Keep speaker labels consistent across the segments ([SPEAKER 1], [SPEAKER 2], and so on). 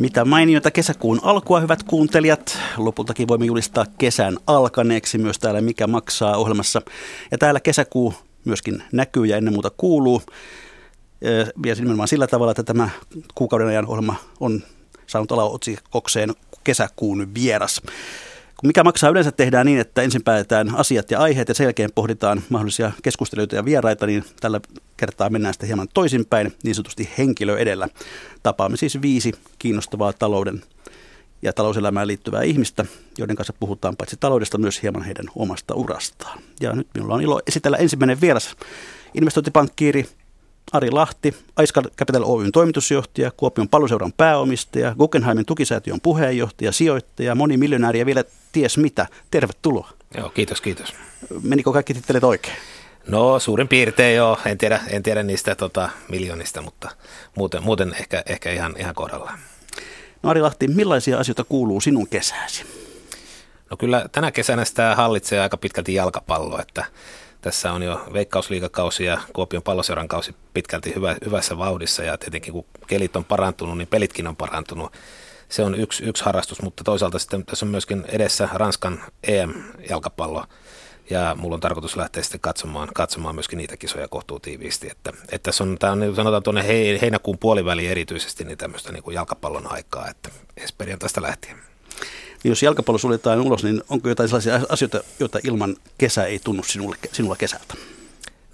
[SPEAKER 1] Mitä mainiota kesäkuun alkua, hyvät kuuntelijat. Lopultakin voimme julistaa kesän alkaneeksi myös täällä Mikä maksaa ohjelmassa. Ja täällä kesäkuu myöskin näkyy ja ennen muuta kuuluu. Ja nimenomaan sillä tavalla, että tämä kuukauden ajan ohjelma on saanut alaotsikokseen kesäkuun vieras. Mikä maksaa yleensä tehdään niin, että ensin päätetään asiat ja aiheet ja sen jälkeen pohditaan mahdollisia keskusteluita ja vieraita, niin tällä kertaa mennään sitten hieman toisinpäin, niin sanotusti henkilö edellä. Tapaamme siis viisi kiinnostavaa talouden ja talouselämään liittyvää ihmistä, joiden kanssa puhutaan paitsi taloudesta myös hieman heidän omasta urastaan. Ja nyt minulla on ilo esitellä ensimmäinen vieras, investointipankkiiri Ari Lahti, Aiskal Capital Oyn toimitusjohtaja, Kuopion palluseuran pääomistaja, Guggenheimin tukisäätiön puheenjohtaja, sijoittaja, moni miljonääri ja vielä ties mitä. Tervetuloa.
[SPEAKER 2] Joo, kiitos, kiitos.
[SPEAKER 1] Menikö kaikki tittelet oikein?
[SPEAKER 2] No suurin piirtein joo, en tiedä, en tiedä niistä tota, miljoonista, mutta muuten, muuten ehkä, ehkä ihan, ihan kohdallaan.
[SPEAKER 1] No Ari Lahti, millaisia asioita kuuluu sinun kesääsi?
[SPEAKER 2] No kyllä tänä kesänä sitä hallitsee aika pitkälti jalkapallo, että tässä on jo veikkausliigakausi ja Kuopion palloseuran kausi pitkälti hyvä, hyvässä vauhdissa ja tietenkin kun kelit on parantunut, niin pelitkin on parantunut. Se on yksi, yksi harrastus, mutta toisaalta sitten tässä on myöskin edessä Ranskan EM-jalkapallo ja mulla on tarkoitus lähteä sitten katsomaan, katsomaan myöskin niitä kisoja kohtuu tiiviisti. Että, että tässä on, tämä on, sanotaan tuonne heinäkuun puoliväli erityisesti niin tämmöistä niin kuin jalkapallon aikaa, että ensi perjantaista lähtien.
[SPEAKER 1] Jos jalkapallo suljetaan ulos, niin onko jotain sellaisia asioita, joita ilman kesä ei tunnu sinulle, sinulla kesältä?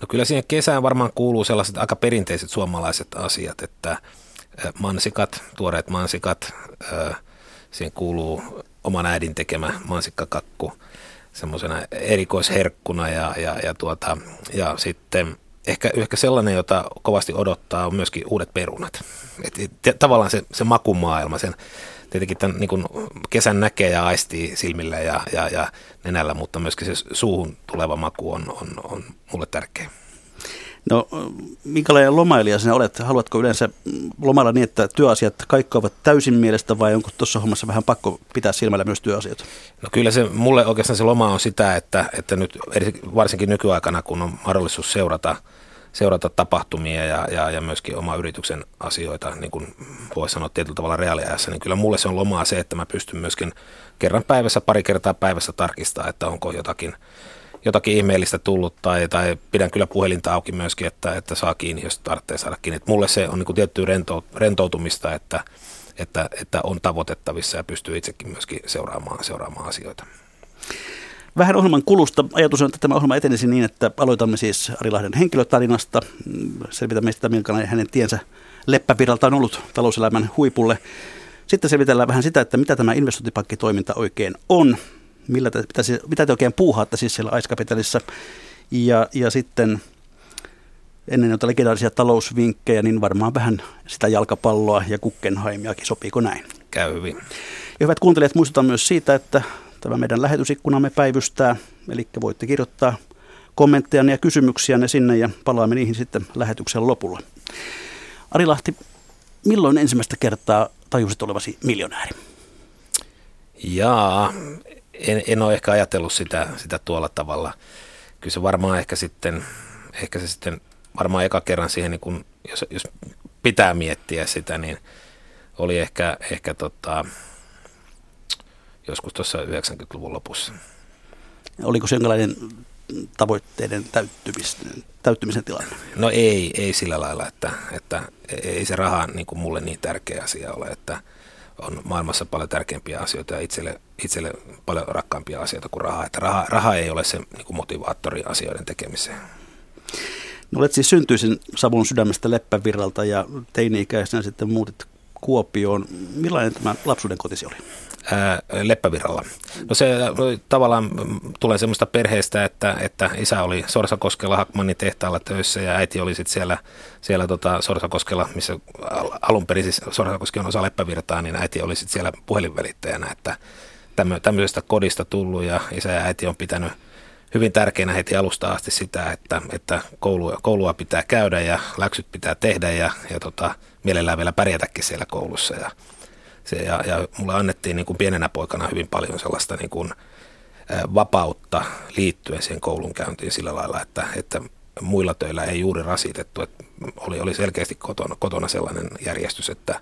[SPEAKER 2] No kyllä siihen kesään varmaan kuuluu sellaiset aika perinteiset suomalaiset asiat, että mansikat, tuoreet mansikat, siihen kuuluu oman äidin tekemä mansikkakakku semmoisena erikoisherkkuna ja, ja, ja, tuota, ja sitten ehkä, ehkä sellainen, jota kovasti odottaa, on myöskin uudet perunat. Et, et, tavallaan se, se makumaailma, sen, tietenkin tämän niin kuin kesän näkee ja aistii silmillä ja, ja, ja nenällä, mutta myöskin se suuhun tuleva maku on, on, on mulle tärkeä.
[SPEAKER 1] No, minkälainen lomailija sinä olet? Haluatko yleensä lomailla niin, että työasiat kaikki ovat täysin mielestä vai onko tuossa hommassa vähän pakko pitää silmällä myös työasiat?
[SPEAKER 2] No kyllä se, mulle oikeastaan se loma on sitä, että, että nyt varsinkin nykyaikana, kun on mahdollisuus seurata, seurata tapahtumia ja, ja, ja myöskin oma yrityksen asioita, niin kuin voisi sanoa tietyllä tavalla reaaliajassa, niin kyllä mulle se on lomaa se, että mä pystyn myöskin kerran päivässä, pari kertaa päivässä tarkistaa, että onko jotakin jotakin ihmeellistä tullut tai, tai pidän kyllä puhelinta auki myöskin, että, että saa kiinni, jos tarvitsee saada kiinni. Et mulle se on niin tiettyä rento, rentoutumista, että, että, että on tavoitettavissa ja pystyy itsekin myöskin seuraamaan, seuraamaan asioita.
[SPEAKER 1] Vähän ohjelman kulusta. Ajatus on, että tämä ohjelma etenisi niin, että aloitamme siis Ari Lahden henkilötarinasta. Selvitämme sitä, minkälainen hänen tiensä leppäviralta on ollut talouselämän huipulle. Sitten selvitellään vähän sitä, että mitä tämä investointipankkitoiminta oikein on millä te, mitä, mitä te oikein puuhaatte siis siellä Aiskapitalissa. Ja, ja sitten ennen noita legendaarisia talousvinkkejä, niin varmaan vähän sitä jalkapalloa ja Kukkenhaimiakin. Sopiiko näin?
[SPEAKER 2] Käy hyvin.
[SPEAKER 1] Ja hyvät kuuntelijat, muistutan myös siitä, että tämä meidän lähetysikkunamme päivystää, eli voitte kirjoittaa kommentteja ja kysymyksiä sinne ja palaamme niihin sitten lähetyksen lopulla. Ari Lahti, milloin ensimmäistä kertaa tajusit olevasi miljonääri?
[SPEAKER 2] Jaa, en, en ole ehkä ajatellut sitä, sitä tuolla tavalla. Kyllä se varmaan ehkä sitten, ehkä se sitten varmaan eka kerran siihen, niin kun, jos, jos pitää miettiä sitä, niin oli ehkä, ehkä tota, joskus tuossa 90-luvun lopussa.
[SPEAKER 1] Oliko se jonkinlainen tavoitteiden täyttymisen, täyttymisen tilanne?
[SPEAKER 2] No ei, ei sillä lailla, että, että ei se raha niin kuin mulle niin tärkeä asia ole, että – on maailmassa paljon tärkeämpiä asioita ja itselle, itselle paljon rakkaampia asioita kuin raha. Että raha, raha ei ole se niin kuin motivaattori asioiden tekemiseen.
[SPEAKER 1] No olet siis syntyisin Savon sydämestä Leppävirralta ja teini-ikäisenä sitten muutit Kuopioon. Millainen tämä lapsuuden kotisi oli?
[SPEAKER 2] Leppävirralla. No se tavallaan tulee semmoista perheestä, että, että isä oli Sorsakoskella Hakmanin tehtaalla töissä ja äiti oli sitten siellä, siellä tota Sorsakoskella, missä alun perin siis Sorsakoski on osa Leppävirtaa, niin äiti oli sitten siellä puhelinvälittäjänä, että tämmöisestä kodista tullut ja isä ja äiti on pitänyt hyvin tärkeänä heti alusta asti sitä, että, että koulua, koulua pitää käydä ja läksyt pitää tehdä ja, ja tota, mielellään vielä pärjätäkin siellä koulussa. Ja, se, ja, ja mulle annettiin niin kuin pienenä poikana hyvin paljon sellaista niin kuin, vapautta liittyen siihen koulunkäyntiin sillä lailla, että, että muilla töillä ei juuri rasitettu. Että oli, oli selkeästi kotona, kotona sellainen järjestys, että,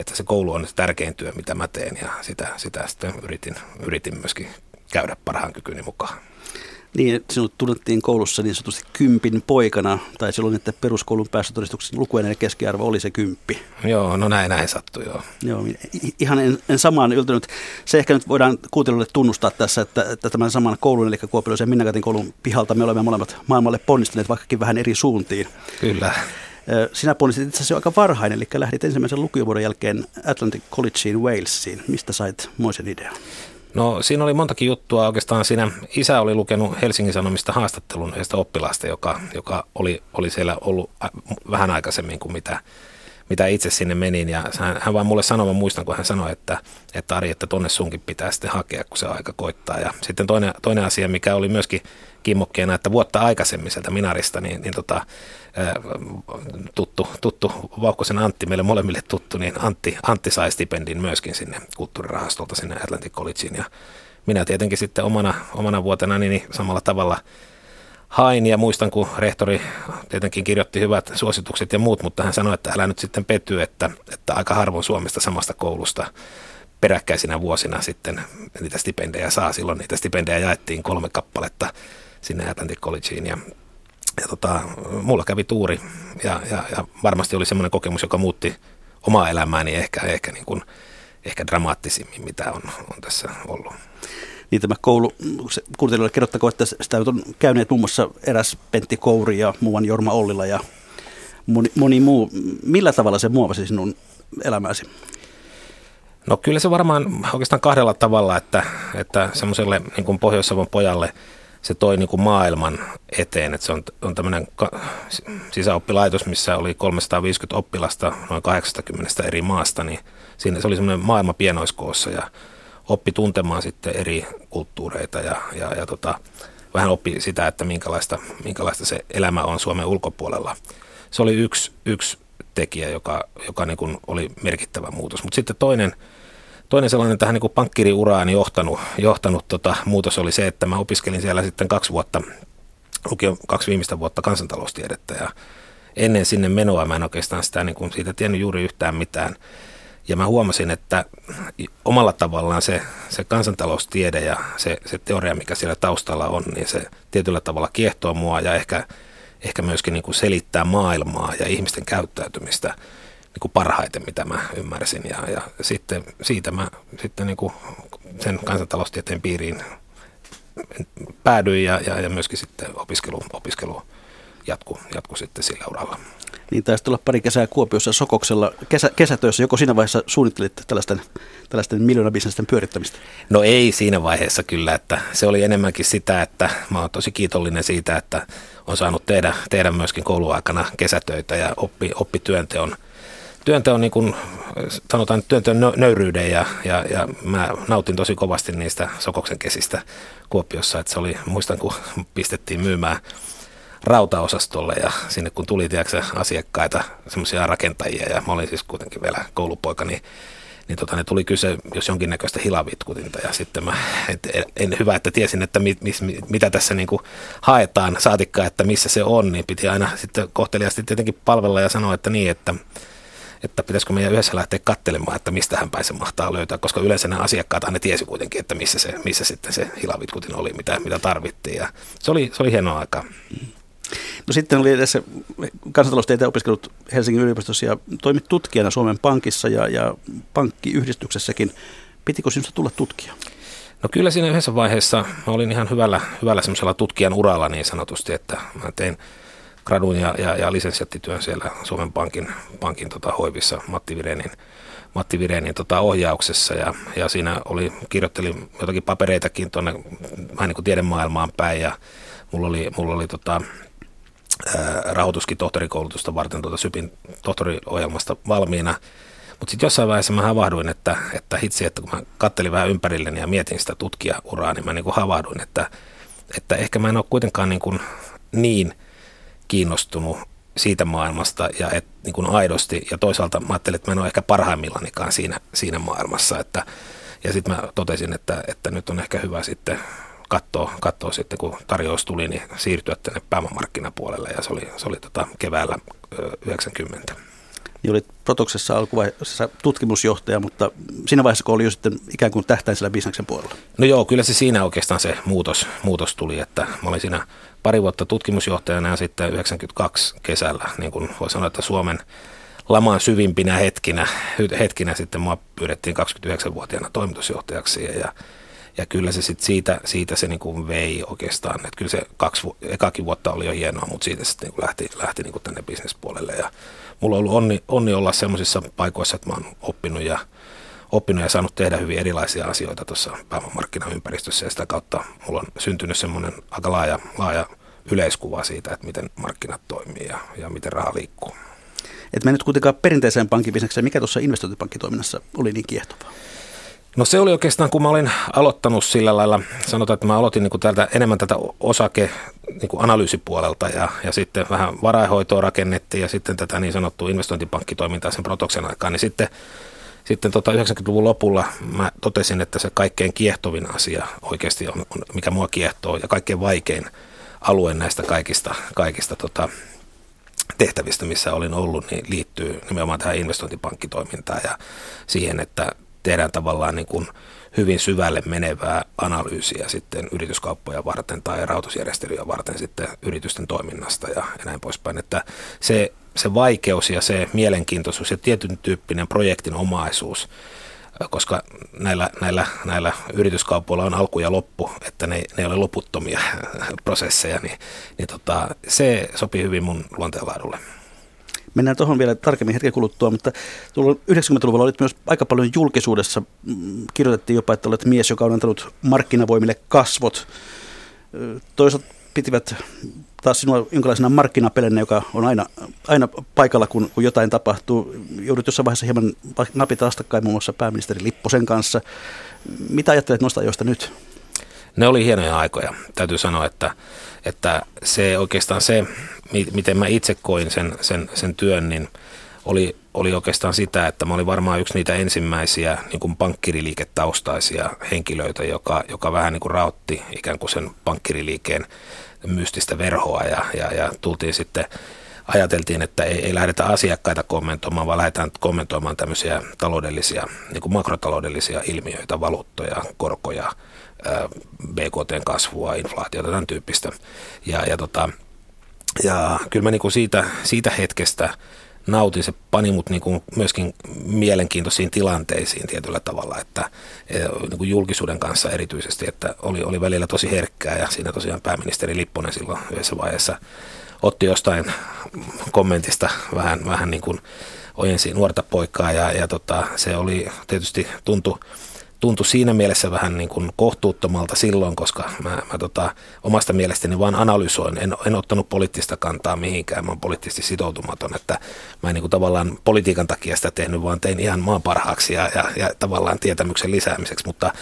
[SPEAKER 2] että se koulu on se tärkein työ, mitä mä teen ja sitä, sitä sitten yritin, yritin myöskin käydä parhaan kykyni mukaan.
[SPEAKER 1] Niin, sinut tunnettiin koulussa niin sanotusti kympin poikana, tai silloin, että peruskoulun päästötodistuksen lukuinen keskiarvo oli se kymppi.
[SPEAKER 2] Joo, no näin, näin sattui, joo.
[SPEAKER 1] Joo, ihan en, en samaan yltynyt. Se ehkä nyt voidaan kuuntelijoille tunnustaa tässä, että, että tämän saman koulun, eli Kuopiollisen Minnakatin koulun pihalta me olemme molemmat maailmalle ponnistaneet vaikkakin vähän eri suuntiin.
[SPEAKER 2] Kyllä.
[SPEAKER 1] Sinä ponnistit itse asiassa jo aika varhain, eli lähdit ensimmäisen lukiovuoden jälkeen Atlantic Collegeen Walesiin. Mistä sait moisen idean?
[SPEAKER 2] No siinä oli montakin juttua oikeastaan. Siinä isä oli lukenut Helsingin Sanomista haastattelun yhdestä oppilaasta, joka, joka oli, oli siellä ollut vähän aikaisemmin kuin mitä, mitä itse sinne menin. Ja hän, hän vaan mulle sanoi, mä muistan, kun hän sanoi, että, että Ari, että tonne sunkin pitää sitten hakea, kun se aika koittaa. Ja sitten toinen, toinen asia, mikä oli myöskin kimmokkeena, että vuotta aikaisemmin sieltä Minarista, niin, niin tota, tuttu, tuttu Vauhkosen Antti, meille molemmille tuttu, niin Antti, Antti sai stipendin myöskin sinne kulttuurirahastolta sinne Atlantic Collegeen ja minä tietenkin sitten omana, omana vuotena niin samalla tavalla hain. Ja muistan, kun rehtori tietenkin kirjoitti hyvät suositukset ja muut, mutta hän sanoi, että älä nyt sitten petty, että, että aika harvoin Suomesta samasta koulusta peräkkäisinä vuosina sitten niitä stipendejä saa. Silloin niitä stipendejä jaettiin kolme kappaletta sinne Atlantic Collegeen ja ja tota, mulla kävi tuuri ja, ja, ja varmasti oli semmoinen kokemus, joka muutti omaa elämääni ehkä, ehkä, niin kuin, ehkä dramaattisimmin, mitä on, on tässä ollut.
[SPEAKER 1] Niin tämä koulu, kuuntelijoille kerrottako, että sitä on käyneet muun muassa eräs Pentti Kouri ja muuan Jorma Ollila ja moni, moni muu. Millä tavalla se muovasi sinun elämääsi?
[SPEAKER 2] No kyllä se varmaan oikeastaan kahdella tavalla, että, että semmoiselle niin Pohjois-Savon pojalle – se toi niin kuin maailman eteen. Että se on, on tämmöinen sisäoppilaitos, missä oli 350 oppilasta noin 80 eri maasta, niin siinä se oli semmoinen maailma pienoiskoossa ja oppi tuntemaan sitten eri kulttuureita ja, ja, ja tota, vähän oppi sitä, että minkälaista, minkälaista se elämä on Suomen ulkopuolella. Se oli yksi, yksi tekijä, joka, joka niin kuin oli merkittävä muutos. Mutta sitten toinen – Toinen sellainen tähän niin pankkiriuraan johtanut, johtanut tota, muutos oli se, että mä opiskelin siellä sitten kaksi vuotta, lukion kaksi viimeistä vuotta kansantaloustiedettä ja ennen sinne menoa mä en oikeastaan sitä niin kuin siitä tiennyt juuri yhtään mitään. Ja mä huomasin, että omalla tavallaan se, se kansantaloustiede ja se, se teoria, mikä siellä taustalla on, niin se tietyllä tavalla kiehtoo mua ja ehkä, ehkä myöskin niin kuin selittää maailmaa ja ihmisten käyttäytymistä – niin kuin parhaiten, mitä mä ymmärsin. Ja, ja sitten siitä mä sitten niin kuin sen kansantaloustieteen piiriin päädyin ja, ja, ja myöskin sitten opiskelu, opiskelu jatku, jatku sitten sillä uralla.
[SPEAKER 1] Niin taisi olla pari kesää Kuopiossa Sokoksella kesä, kesätöissä. Joko siinä vaiheessa suunnittelit tällaisten, tällaisten miljoonabisnesten pyörittämistä?
[SPEAKER 2] No ei siinä vaiheessa kyllä, että se oli enemmänkin sitä, että mä oon tosi kiitollinen siitä, että on saanut tehdä, tehdä myöskin kouluaikana kesätöitä ja oppi, oppityönteon – työnteon, niin kuin, sanotaan työnteon nöyryyden ja, ja, ja mä nautin tosi kovasti niistä Sokoksen kesistä Kuopiossa, että se oli, muistan kun pistettiin myymään rautaosastolle ja sinne kun tuli tiedätkö, asiakkaita, semmoisia rakentajia ja mä olin siis kuitenkin vielä koulupoika, niin niin tota, ne tuli kyse jos jonkinnäköistä hilavitkutinta ja sitten mä, et, en hyvä, että tiesin, että mit, mit, mitä tässä niin kuin haetaan, saatikkaa, että missä se on, niin piti aina sitten kohteliasti tietenkin palvella ja sanoa, että niin, että että pitäisikö meidän yhdessä lähteä katselemaan, että mistä hän päin se mahtaa löytää, koska yleensä nämä asiakkaat ne tiesi kuitenkin, että missä, se, missä sitten se hilavitkutin oli, mitä, mitä tarvittiin ja se oli, se oli hienoa aika.
[SPEAKER 1] No sitten oli tässä kansantaloustieteen opiskelut Helsingin yliopistossa ja toimit tutkijana Suomen Pankissa ja, ja pankkiyhdistyksessäkin. Pitikö sinusta tulla tutkija?
[SPEAKER 2] No kyllä siinä yhdessä vaiheessa mä olin ihan hyvällä, hyvällä semmoisella tutkijan uralla niin sanotusti, että mä tein gradun ja, ja, ja lisensiattityön siellä Suomen Pankin, pankin tota, hoivissa Matti Virenin, Matti Virenin tota, ohjauksessa ja, ja siinä oli, kirjoittelin jotakin papereitakin tuonne vähän niin kuin tiedemaailmaan päin ja mulla oli, mulla oli tota, rahoituskin tohtorikoulutusta varten tuota SYPin tohtoriohjelmasta valmiina. Mutta sitten jossain vaiheessa mä havahduin, että, että hitsi, että kun mä kattelin vähän ympärilleni ja mietin sitä tutkijauraa, niin mä niin kuin havahduin, että että ehkä mä en ole kuitenkaan niin, kuin niin kiinnostunut siitä maailmasta ja et, niin kuin aidosti. Ja toisaalta mä ajattelin, että mä en ole ehkä parhaimmillanikaan siinä, siinä maailmassa. Että, ja sitten mä totesin, että, että nyt on ehkä hyvä sitten katsoa, katsoa sitten, kun tarjous tuli, niin siirtyä tänne pääomamarkkinapuolelle. Ja se oli, se oli tota keväällä 90
[SPEAKER 1] niin olit Protoksessa alkuvaiheessa tutkimusjohtaja, mutta siinä vaiheessa, kun oli jo sitten ikään kuin tähtäin sillä bisneksen puolella?
[SPEAKER 2] No joo, kyllä se siinä oikeastaan se muutos, muutos tuli, että mä olin siinä pari vuotta tutkimusjohtajana ja sitten 92 kesällä, niin kuin voi sanoa, että Suomen laman syvimpinä hetkinä, hetkinä sitten mua pyydettiin 29-vuotiaana toimitusjohtajaksi ja, ja kyllä se sitten siitä, siitä se niin kuin vei oikeastaan, että kyllä se kaksi, ekakin vuotta oli jo hienoa, mutta siitä sitten niin kuin lähti, lähti niin kuin tänne bisnespuolelle ja mulla on ollut onni, onni olla sellaisissa paikoissa, että mä oon oppinut ja, oppinut ja saanut tehdä hyvin erilaisia asioita tuossa pääomamarkkinaympäristössä ja sitä kautta mulla on syntynyt semmoinen aika laaja, laaja yleiskuva siitä, että miten markkinat toimii ja, ja miten raha liikkuu.
[SPEAKER 1] Et nyt kuitenkaan perinteiseen pankkibisnekseen. Mikä tuossa investointipankkitoiminnassa oli niin kiehtovaa?
[SPEAKER 2] No se oli oikeastaan, kun mä olin aloittanut sillä lailla, sanotaan, että mä aloitin niin kuin täältä, enemmän tätä osake niin kuin analyysipuolelta ja, ja sitten vähän varainhoitoa rakennettiin ja sitten tätä niin sanottua investointipankkitoimintaa sen protoksen aikaan, niin sitten sitten tota 90-luvun lopulla mä totesin, että se kaikkein kiehtovin asia oikeasti on, on mikä mua kiehtoo ja kaikkein vaikein alue näistä kaikista, kaikista tota, tehtävistä, missä olin ollut, niin liittyy nimenomaan tähän investointipankkitoimintaan ja siihen, että tehdään tavallaan niin kuin hyvin syvälle menevää analyysiä sitten yrityskauppoja varten tai rahoitusjärjestelyjä varten sitten yritysten toiminnasta ja, ja näin poispäin. Että se, se vaikeus ja se mielenkiintoisuus ja tietyn tyyppinen projektin omaisuus, koska näillä, näillä, näillä yrityskaupoilla on alku ja loppu, että ne, ne ei ole loputtomia prosesseja, niin, niin tota, se sopii hyvin mun luonteenlaadulle.
[SPEAKER 1] Mennään tuohon vielä tarkemmin hetken kuluttua, mutta tuolla 90-luvulla olit myös aika paljon julkisuudessa. Kirjoitettiin jopa, että olet mies, joka on antanut markkinavoimille kasvot. Toisaalta pitivät taas sinua jonkinlaisena markkinapelenä, joka on aina, aina paikalla, kun, kun jotain tapahtuu. Joudut jossain vaiheessa hieman napita astakkain muun muassa pääministeri Lipposen kanssa. Mitä ajattelet noista ajoista nyt?
[SPEAKER 2] Ne oli hienoja aikoja. Täytyy sanoa, että, että se oikeastaan se, miten mä itse koin sen, sen, sen työn, niin oli, oli oikeastaan sitä, että mä olin varmaan yksi niitä ensimmäisiä niin kuin pankkiriliiketaustaisia henkilöitä, joka, joka vähän niin kuin rautti ikään kuin sen pankkiriliikeen mystistä verhoa ja, ja, ja tultiin sitten ajateltiin, että ei, ei lähdetä asiakkaita kommentoimaan, vaan lähdetään kommentoimaan tämmöisiä taloudellisia, niin kuin makrotaloudellisia ilmiöitä, valuuttoja, korkoja, BKTn kasvua, inflaatiota, tämän tyyppistä. Ja, ja, tota, ja kyllä mä niin kuin siitä, siitä hetkestä nautin, se pani mut niin kuin myöskin mielenkiintoisiin tilanteisiin tietyllä tavalla, että e, niin kuin julkisuuden kanssa erityisesti, että oli, oli välillä tosi herkkää ja siinä tosiaan pääministeri Lipponen silloin yhdessä vaiheessa otti jostain kommentista vähän, vähän niin kuin ojensi nuorta poikaa ja, ja tota, se oli tietysti tuntui tuntui siinä mielessä vähän niin kuin kohtuuttomalta silloin, koska mä, mä tota, omasta mielestäni vaan analysoin. En, en ottanut poliittista kantaa mihinkään, mä oon poliittisesti sitoutumaton, että mä en niin kuin tavallaan politiikan takia sitä tehnyt, vaan tein ihan maan parhaaksi ja, ja, ja tavallaan tietämyksen lisäämiseksi. Mutta,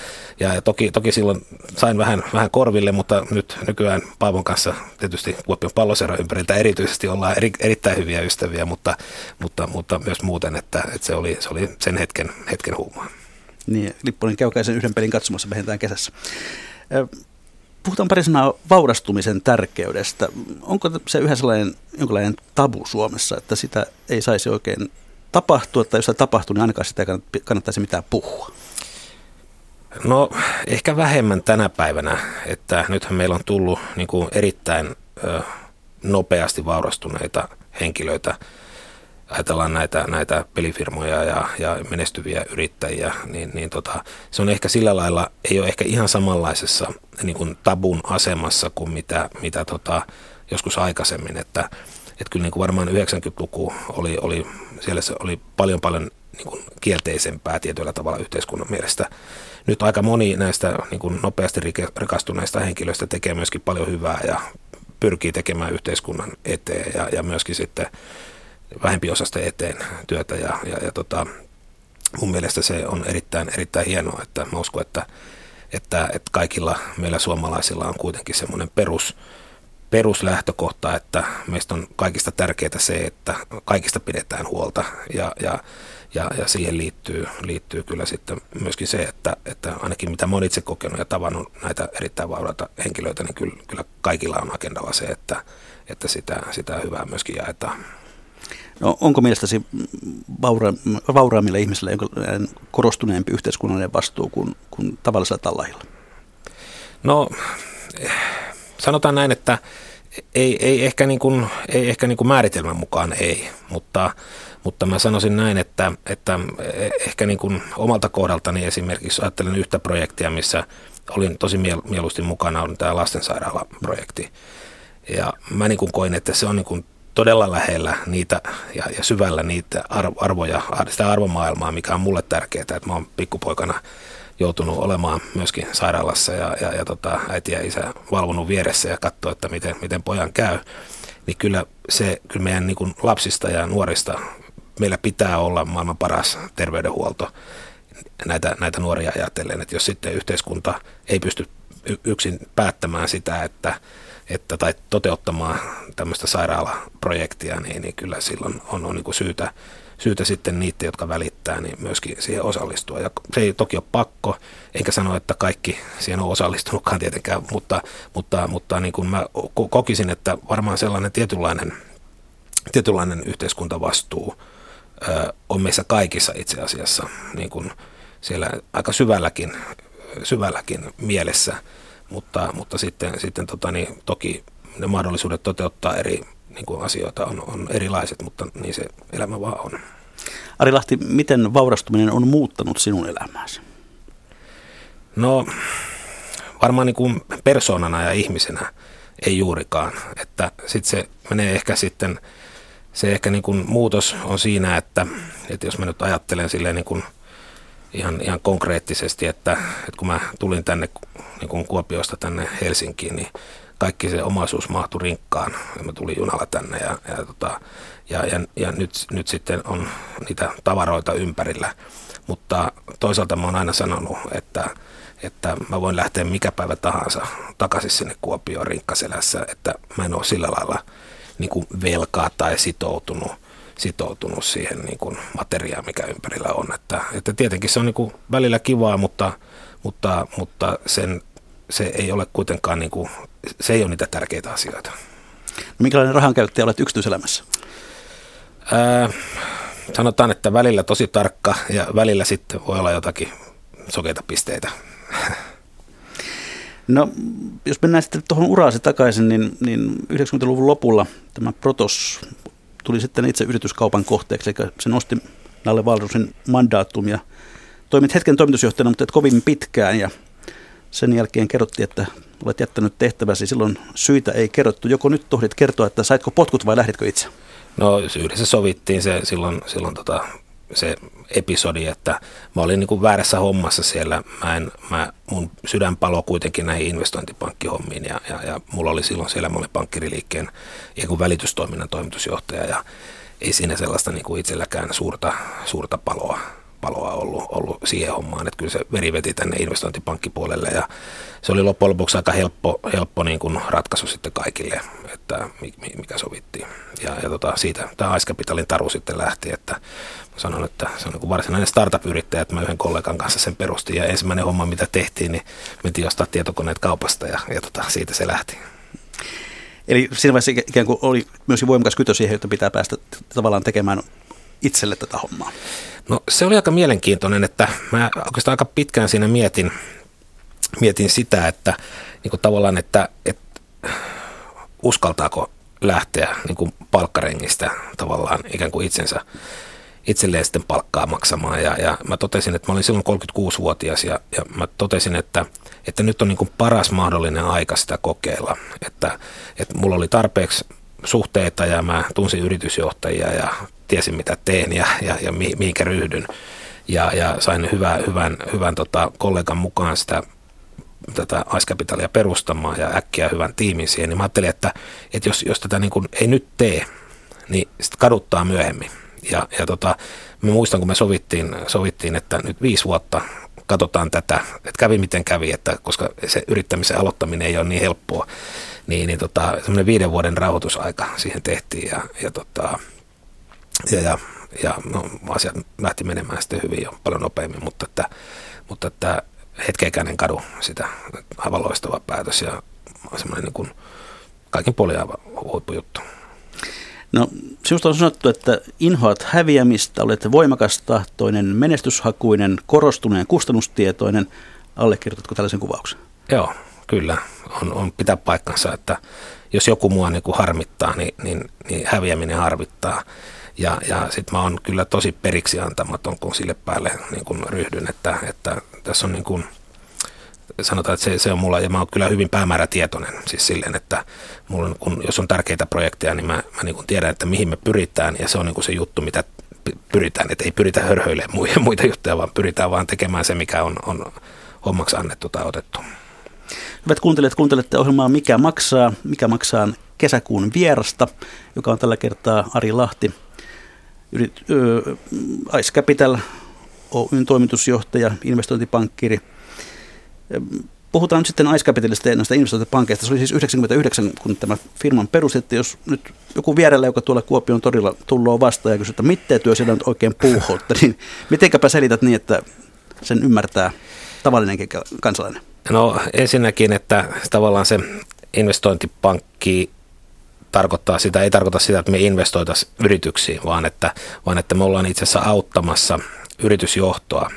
[SPEAKER 2] ja, ja toki, toki silloin sain vähän, vähän korville, mutta nyt nykyään Paavon kanssa tietysti Kuopion pallosero ympäriltä erityisesti ollaan eri, erittäin hyviä ystäviä, mutta, mutta, mutta myös muuten, että, että se, oli, se oli sen hetken, hetken huumaa.
[SPEAKER 1] Niin, Lipponen käykää sen yhden pelin katsomassa vähintään kesässä. Puhutaan pari sanaa vaurastumisen tärkeydestä. Onko se yhä sellainen jonkinlainen tabu Suomessa, että sitä ei saisi oikein tapahtua, tai jos se tapahtuu, niin ainakaan sitä ei kannattaisi mitään puhua?
[SPEAKER 2] No ehkä vähemmän tänä päivänä, että nythän meillä on tullut niin kuin erittäin ö, nopeasti vaurastuneita henkilöitä ajatellaan näitä, näitä pelifirmoja ja, ja menestyviä yrittäjiä, niin, niin tota, se on ehkä sillä lailla, ei ole ehkä ihan samanlaisessa niin kuin tabun asemassa kuin mitä, mitä tota, joskus aikaisemmin, että, että kyllä niin kuin varmaan 90-luku oli, oli, siellä se oli paljon paljon niin kuin kielteisempää tietyllä tavalla yhteiskunnan mielestä. Nyt aika moni näistä niin kuin nopeasti rikastuneista henkilöistä tekee myöskin paljon hyvää ja pyrkii tekemään yhteiskunnan eteen ja, ja myöskin sitten vähempi osasta eteen työtä ja, ja, ja tota, mun mielestä se on erittäin, erittäin hienoa, että mä uskon, että että, että kaikilla meillä suomalaisilla on kuitenkin semmoinen perus, peruslähtökohta, että meistä on kaikista tärkeää se, että kaikista pidetään huolta ja, ja, ja, ja siihen liittyy, liittyy kyllä sitten myöskin se, että, että ainakin mitä mä itse kokenut ja tavannut näitä erittäin vauraita henkilöitä, niin kyllä, kyllä kaikilla on agendalla se, että, että sitä, sitä hyvää myöskin jaetaan.
[SPEAKER 1] No, onko mielestäsi vaura, vauraammilla ihmisillä korostuneempi yhteiskunnallinen vastuu kuin, kuin tavallisella tallahilla?
[SPEAKER 2] No, sanotaan näin, että ei, ei ehkä, niin kuin, ei ehkä niin kuin määritelmän mukaan ei, mutta, mutta mä sanoisin näin, että, että ehkä niin kuin omalta kohdaltani esimerkiksi ajattelen yhtä projektia, missä olin tosi mieluusti mukana, on tämä lastensairaala-projekti. Ja mä niin kuin koin, että se on niin kuin todella lähellä niitä ja, ja syvällä niitä arvoja, sitä arvomaailmaa, mikä on mulle tärkeää, että mä oon pikkupoikana joutunut olemaan myöskin sairaalassa ja, ja, ja tota, äiti ja isä valvonut vieressä ja katsoa, että miten, miten pojan käy, niin kyllä, se, kyllä meidän niin kuin lapsista ja nuorista meillä pitää olla maailman paras terveydenhuolto näitä, näitä nuoria ajatellen, että jos sitten yhteiskunta ei pysty yksin päättämään sitä, että, että tai toteuttamaan tämmöistä sairaalaprojektia, niin, niin kyllä silloin on, on niin syytä syytä sitten niitä, jotka välittää, niin myöskin siihen osallistua. Ja se ei toki ole pakko, enkä sano, että kaikki siihen on osallistunutkaan tietenkään, mutta, mutta, mutta niin kuin mä kokisin, että varmaan sellainen tietynlainen, tietynlainen yhteiskuntavastuu ö, on meissä kaikissa itse asiassa niin kuin siellä aika syvälläkin, syvälläkin mielessä, mutta, mutta sitten, sitten tota, niin, toki ne mahdollisuudet toteuttaa eri niin kuin asioita on, on erilaiset, mutta niin se elämä vaan on.
[SPEAKER 1] Ari Lahti, miten vaurastuminen on muuttanut sinun elämääsi?
[SPEAKER 2] No varmaan niin kuin persoonana ja ihmisenä ei juurikaan. Että sitten se menee ehkä sitten, se ehkä niin kuin muutos on siinä, että, että jos mä nyt ajattelen silleen niin kuin ihan, ihan konkreettisesti, että, että kun mä tulin tänne niin kuin Kuopiosta tänne Helsinkiin, niin kaikki se omaisuus mahtui rinkkaan. Ja mä tulin junalla tänne ja, ja, tota, ja, ja, ja nyt, nyt sitten on niitä tavaroita ympärillä. Mutta toisaalta mä oon aina sanonut, että, että mä voin lähteä mikä päivä tahansa takaisin sinne Kuopioon rinkkaselässä, että mä en ole sillä lailla niin kuin velkaa tai sitoutunut, sitoutunut siihen niin kuin materiaan, mikä ympärillä on. Että, että tietenkin se on niin kuin välillä kivaa, mutta, mutta, mutta sen se ei ole kuitenkaan, niin kuin, se ei ole niitä tärkeitä asioita.
[SPEAKER 1] No, minkälainen rahankäyttäjä olet yksityiselämässä?
[SPEAKER 2] Ää, sanotaan, että välillä tosi tarkka ja välillä sitten voi olla jotakin sokeita pisteitä.
[SPEAKER 1] No, jos mennään sitten tuohon uraasi takaisin, niin, niin 90-luvun lopulla tämä Protos tuli sitten itse yrityskaupan kohteeksi, eli se nosti Nalle Valrusin mandaattum ja toimit hetken toimitusjohtajana, mutta et kovin pitkään ja sen jälkeen kerrottiin, että olet jättänyt tehtäväsi. Silloin syitä ei kerrottu. Joko nyt tohdit kertoa, että saitko potkut vai lähditkö itse?
[SPEAKER 2] No yhdessä sovittiin se silloin, silloin tota, se episodi, että mä olin niin kuin väärässä hommassa siellä. Mä en, mä, mun sydän palo kuitenkin näihin investointipankkihommiin ja, ja, ja mulla oli silloin siellä, mä olin pankkiriliikkeen ja välitystoiminnan toimitusjohtaja ja ei siinä sellaista niin kuin itselläkään suurta, suurta paloa paloa ollut, ollut siihen hommaan, että kyllä se veri veti tänne investointipankkipuolelle ja se oli loppujen lopuksi aika helppo, helppo niin kuin ratkaisu sitten kaikille, että mikä sovittiin. Ja, ja tota, siitä tämä Ice Capitalin taru sitten lähti, että sanon, että se on niin varsinainen startup-yrittäjä, että mä yhden kollegan kanssa sen perustin ja ensimmäinen homma, mitä tehtiin, niin mentiin ostaa tietokoneet kaupasta ja, ja tota, siitä se lähti.
[SPEAKER 1] Eli siinä vaiheessa ikään kuin oli myös voimakas kytö siihen, että pitää päästä tavallaan tekemään itselle tätä hommaa.
[SPEAKER 2] No se oli aika mielenkiintoinen, että mä oikeastaan aika pitkään siinä mietin, mietin sitä, että niin kuin tavallaan, että, että uskaltaako lähteä niin kuin palkkarengistä tavallaan ikään kuin itsensä itselleen sitten palkkaa maksamaan. Ja, ja mä totesin, että mä olin silloin 36-vuotias ja, ja mä totesin, että, että nyt on niin kuin paras mahdollinen aika sitä kokeilla. Että, että mulla oli tarpeeksi suhteita ja mä tunsin yritysjohtajia ja tiesin mitä teen ja, ja, ja mi, mihinkä ryhdyn. Ja, ja sain hyvä, hyvän, hyvän tota, kollegan mukaan sitä tätä Ice Capitalia perustamaan ja äkkiä hyvän tiimin siihen, niin mä ajattelin, että, että jos, jos tätä niin kuin ei nyt tee, niin sitten kaduttaa myöhemmin. Ja, ja tota, mä muistan, kun me sovittiin, sovittiin, että nyt viisi vuotta katsotaan tätä, että kävi miten kävi, että koska se yrittämisen aloittaminen ei ole niin helppoa, niin, niin tota, semmoinen viiden vuoden rauhoitusaika siihen tehtiin ja, ja, tota, ja, ja, ja no, asiat lähti menemään sitten hyvin jo paljon nopeammin, mutta että, mutta että hetkeäkään en kadu sitä aivan loistava päätös ja semmoinen niin kuin kaikin puolin aivan huippujuttu.
[SPEAKER 1] No, sinusta on sanottu, että inhoat häviämistä, olet voimakas tahtoinen, menestyshakuinen, korostuneen, kustannustietoinen. Allekirjoitatko tällaisen kuvauksen?
[SPEAKER 2] Joo, kyllä. On, on pitää paikkansa, että jos joku mua niin kuin harmittaa, niin, niin, niin häviäminen harvittaa. Ja, ja sitten mä oon kyllä tosi periksi antamaton, kun sille päälle niin kun ryhdyn, että, että tässä on niin kuin – sanotaan, että se, se on mulla, ja mä oon kyllä hyvin päämäärätietoinen, siis silleen, että mulla, kun, jos on tärkeitä projekteja, niin mä, mä niin kuin tiedän, että mihin me pyritään, ja se on niin kuin se juttu, mitä pyritään, että ei pyritä hörhöilemään muita, muita juttuja, vaan pyritään vaan tekemään se, mikä on, on hommaksi annettu tai otettu.
[SPEAKER 1] Hyvät kuuntelijat, kuuntelette ohjelmaa Mikä maksaa? Mikä maksaa kesäkuun vierasta, joka on tällä kertaa Ari Lahti, Yrit, ö, Ice Capital Oyn toimitusjohtaja, investointipankkiri, Puhutaan nyt sitten Ice Capitalista ja näistä investointipankeista. Se oli siis 99, kun tämä firman perustettiin. Jos nyt joku vierellä, joka tuolla Kuopion torilla tullaan vastaan ja kysyy, että mitä työ siellä nyt oikein puuhoutta, niin mitenkäpä selität niin, että sen ymmärtää tavallinenkin kansalainen?
[SPEAKER 2] No ensinnäkin, että tavallaan se investointipankki tarkoittaa sitä, ei tarkoita sitä, että me investoitaisiin yrityksiin, vaan että, vaan että me ollaan itse asiassa auttamassa yritysjohtoa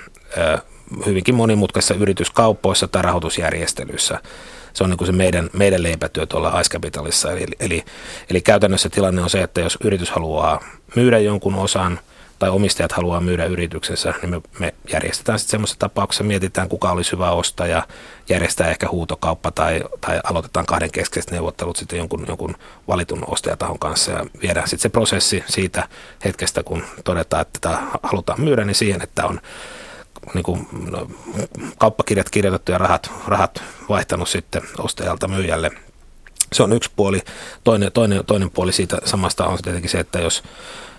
[SPEAKER 2] hyvinkin monimutkaisissa yrityskauppoissa tai rahoitusjärjestelyissä. Se on niin kuin se meidän, meidän leipätyö tuolla Ice Capitalissa. Eli, eli, eli käytännössä tilanne on se, että jos yritys haluaa myydä jonkun osan tai omistajat haluaa myydä yrityksensä, niin me, me järjestetään sitten semmoisessa tapauksessa, mietitään kuka olisi hyvä ostaja, järjestää ehkä huutokauppa tai, tai aloitetaan kahden keskeiset neuvottelut sitten jonkun, jonkun valitun ostajatahon kanssa ja viedään sitten se prosessi siitä hetkestä, kun todetaan, että tätä halutaan myydä, niin siihen, että on niin kuin, no, kauppakirjat kirjoitettu ja rahat, rahat vaihtanut sitten ostajalta myyjälle. Se on yksi puoli. Toinen, toinen, toinen puoli siitä samasta on tietenkin se, että jos,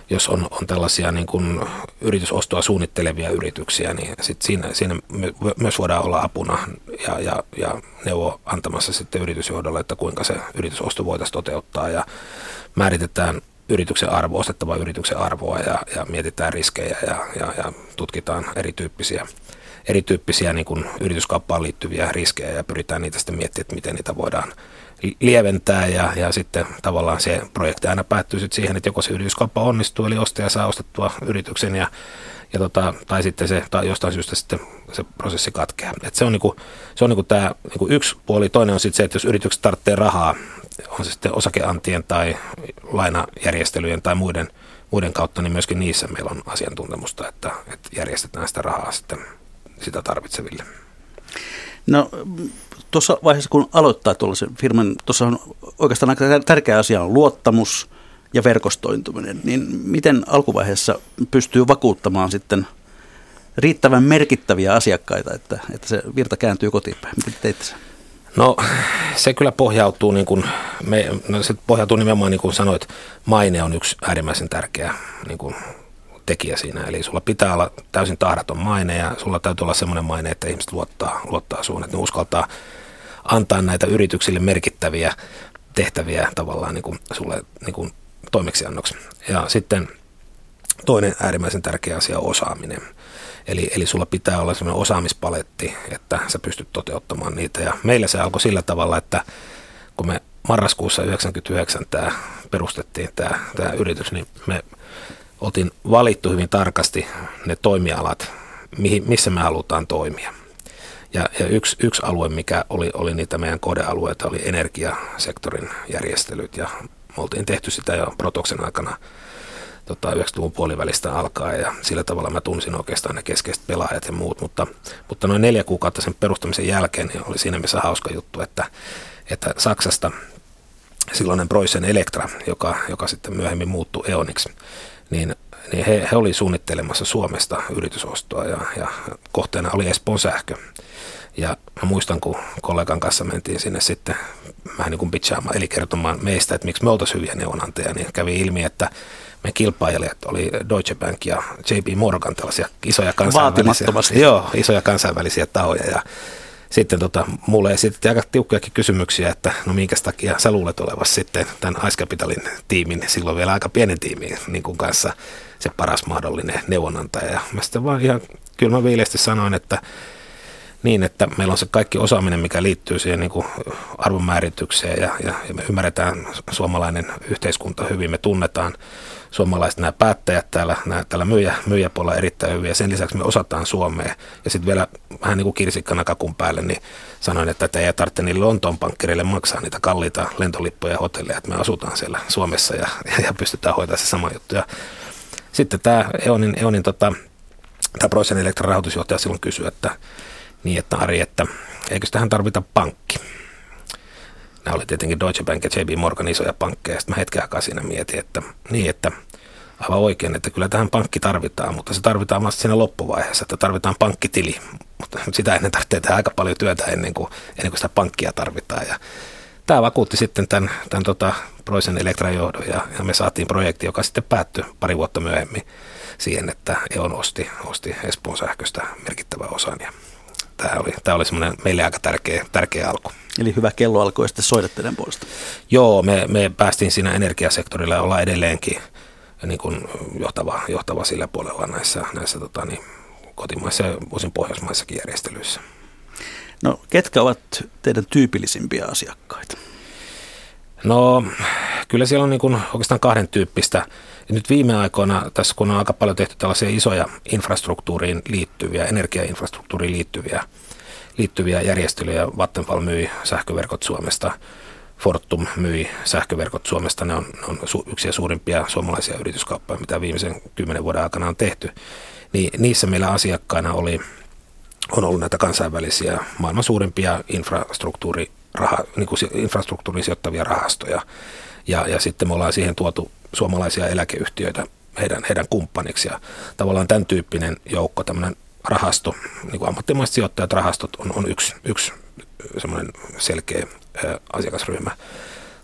[SPEAKER 2] jos on, on tällaisia niin kuin yritysostoa suunnittelevia yrityksiä, niin sit siinä, siinä myös voidaan olla apuna ja, ja, ja neuvo antamassa sitten yritysjohdolle, että kuinka se yritysosto voitaisiin toteuttaa. Ja määritetään yrityksen arvo, ostettava yrityksen arvoa ja, ja mietitään riskejä ja, ja, ja tutkitaan erityyppisiä, erityyppisiä niin kuin yrityskauppaan liittyviä riskejä ja pyritään niitä sitten miettimään, että miten niitä voidaan lieventää ja, ja sitten tavallaan se projekti aina päättyy sitten siihen, että joko se yrityskauppa onnistuu, eli ostaja saa ostettua yrityksen ja, ja tota, tai sitten se, tai jostain syystä sitten se prosessi katkeaa. Et se on, niinku, se on niinku tämä niinku yksi puoli. Toinen on sitten se, että jos yritykset tarvitsee rahaa on se sitten osakeantien tai lainajärjestelyjen tai muiden, muiden kautta, niin myöskin niissä meillä on asiantuntemusta, että, että järjestetään sitä rahaa sitten sitä tarvitseville.
[SPEAKER 1] No tuossa vaiheessa, kun aloittaa tuollaisen firman, tuossa on oikeastaan aika tärkeä asia on luottamus ja verkostointuminen, niin miten alkuvaiheessa pystyy vakuuttamaan sitten riittävän merkittäviä asiakkaita, että, että se virta kääntyy kotiinpäin? Miten teitte sen?
[SPEAKER 2] No se kyllä pohjautuu, niin kuin, me, no, se pohjautuu nimenomaan niin kuin sanoit, maine on yksi äärimmäisen tärkeä niin kuin, tekijä siinä. Eli sulla pitää olla täysin tahdaton maine ja sulla täytyy olla semmoinen maine, että ihmiset luottaa, luottaa suun, että ne uskaltaa antaa näitä yrityksille merkittäviä tehtäviä tavallaan niin kuin sulle niin kuin toimeksiannoksi. Ja sitten toinen äärimmäisen tärkeä asia on osaaminen. Eli, eli sulla pitää olla sellainen osaamispaletti, että sä pystyt toteuttamaan niitä. Ja meillä se alkoi sillä tavalla, että kun me marraskuussa 1999 tämä perustettiin tämä, tämä yritys, niin me otin valittu hyvin tarkasti ne toimialat, mihin, missä me halutaan toimia. Ja, ja yksi, yksi alue, mikä oli, oli niitä meidän kodealueita, oli energiasektorin järjestelyt. Ja me oltiin tehty sitä jo Protoksen aikana tota, 90-luvun puolivälistä alkaen ja sillä tavalla mä tunsin oikeastaan ne keskeiset pelaajat ja muut, mutta, mutta noin neljä kuukautta sen perustamisen jälkeen niin oli siinä mielessä hauska juttu, että, että Saksasta silloinen Preussen Elektra, joka, joka sitten myöhemmin muuttui Eoniksi, niin, niin he, he oli suunnittelemassa Suomesta yritysostoa ja, ja kohteena oli Espoon sähkö. Ja mä muistan, kun kollegan kanssa mentiin sinne sitten vähän niin kuin pitchaamaan, eli kertomaan meistä, että miksi me oltaisiin hyviä neuvonantajia, niin kävi ilmi, että me kilpailijat oli Deutsche Bank ja JP Morgan, tällaisia isoja kansainvälisiä, joo, isoja kansainvälisiä tahoja. Ja sitten tota, mulle esitettiin aika tiukkojakin kysymyksiä, että no minkä takia sä luulet olevasi sitten tämän Ice Capitalin tiimin, silloin vielä aika pienen tiimin niin kuin kanssa se paras mahdollinen neuvonantaja. Ja mä sitten vaan ihan kylmä viileästi sanoin, että niin, että meillä on se kaikki osaaminen, mikä liittyy siihen niin kuin arvonmääritykseen ja, ja, ja me ymmärretään suomalainen yhteiskunta hyvin, me tunnetaan suomalaiset nämä päättäjät täällä, nämä, täällä myyjä, myyjäpuolella erittäin hyvin ja sen lisäksi me osataan Suomea. Ja sitten vielä vähän niin kuin kirsikkana kakun päälle, niin sanoin, että ei tarvitse niille Lontoon pankkireille maksaa niitä kalliita lentolippuja ja hotelleja, että me asutaan siellä Suomessa ja, ja pystytään hoitamaan se sama juttu. Ja sitten tämä Eonin, Eonin tota, tämä Proisen Elektron rahoitusjohtaja silloin kysyi, että niin, että Ari, että eikö tähän tarvita pankki? Nämä oli tietenkin Deutsche Bank ja JP Morgan isoja pankkeja. Sitten mä hetken aikaa siinä mietin, että niin, että aivan oikein, että kyllä tähän pankki tarvitaan, mutta se tarvitaan vasta siinä loppuvaiheessa, että tarvitaan pankkitili. Mutta sitä ennen tarvitsee tehdä aika paljon työtä ennen kuin, ennen kuin sitä pankkia tarvitaan. Ja tämä vakuutti sitten tämän, tämän tota Proisen Elektrajohdon ja, ja me saatiin projekti, joka sitten päättyi pari vuotta myöhemmin siihen, että EON osti, osti Espoon sähköstä merkittävän osan. Ja tämä oli, tämä oli semmoinen meille aika tärkeä, tärkeä alku.
[SPEAKER 1] Eli hyvä kello alkoi sitten soida teidän puolesta.
[SPEAKER 2] Joo, me, me päästiin siinä energiasektorilla ja ollaan edelleenkin niin kuin johtava, johtava sillä puolella näissä, näissä tota, niin, kotimaissa ja osin pohjoismaissakin järjestelyissä.
[SPEAKER 1] No, ketkä ovat teidän tyypillisimpiä asiakkaita?
[SPEAKER 2] No, kyllä siellä on niin kuin oikeastaan kahden tyyppistä. Ja nyt viime aikoina, tässä kun on aika paljon tehty tällaisia isoja infrastruktuuriin liittyviä, energiainfrastruktuuriin liittyviä, liittyviä järjestelyjä, Vattenfall myi sähköverkot Suomesta, Fortum myi sähköverkot Suomesta, ne on, ne on su, yksi suurimpia suomalaisia yrityskauppoja, mitä viimeisen kymmenen vuoden aikana on tehty. Niin niissä meillä asiakkaina oli, on ollut näitä kansainvälisiä maailman suurimpia infrastruktuuri, raha, niin kuin infrastruktuuriin sijoittavia rahastoja. Ja, ja sitten me ollaan siihen tuotu suomalaisia eläkeyhtiöitä heidän, heidän kumppaniksi. Ja tavallaan tämän tyyppinen joukko, tämmöinen rahasto, niin kuin ammattimaiset sijoittajat, rahastot on, on yksi, yksi semmoinen selkeä ä, asiakasryhmä.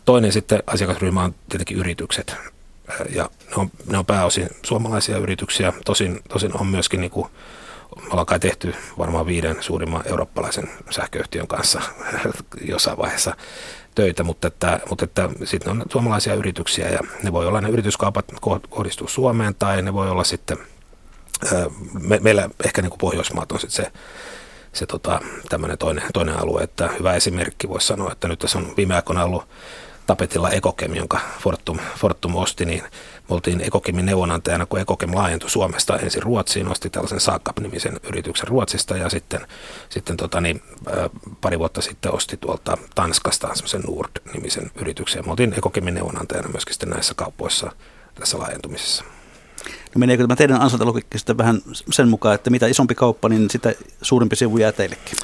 [SPEAKER 2] Toinen sitten asiakasryhmä on tietenkin yritykset, ja ne on, ne on pääosin suomalaisia yrityksiä, tosin, tosin on myöskin niin kuin, kai tehty varmaan viiden suurimman eurooppalaisen sähköyhtiön kanssa jossain vaiheessa töitä, mutta, että, mutta että sitten on suomalaisia yrityksiä ja ne voi olla ne yrityskaupat kohdistuu Suomeen tai ne voi olla sitten, me, meillä ehkä niin kuin Pohjoismaat on sitten se, se tota, tämmöinen toinen, toinen alue, että hyvä esimerkki voisi sanoa, että nyt tässä on viime aikoina ollut tapetilla Ekokem, jonka Fortum, Fortum osti, niin oltiin Ekokemin neuvonantajana, kun Ekokem laajentui Suomesta ensin Ruotsiin, osti tällaisen Saakap-nimisen yrityksen Ruotsista ja sitten, sitten tota, niin, pari vuotta sitten osti tuolta Tanskasta semmoisen Nord-nimisen yrityksen. Me oltiin Ekokemin neuvonantajana myöskin sitten näissä kaupoissa tässä laajentumisessa.
[SPEAKER 1] No meneekö tämä teidän ansaintalogiikka sitten vähän sen mukaan, että mitä isompi kauppa, niin sitä suurempi sivu jää teillekin?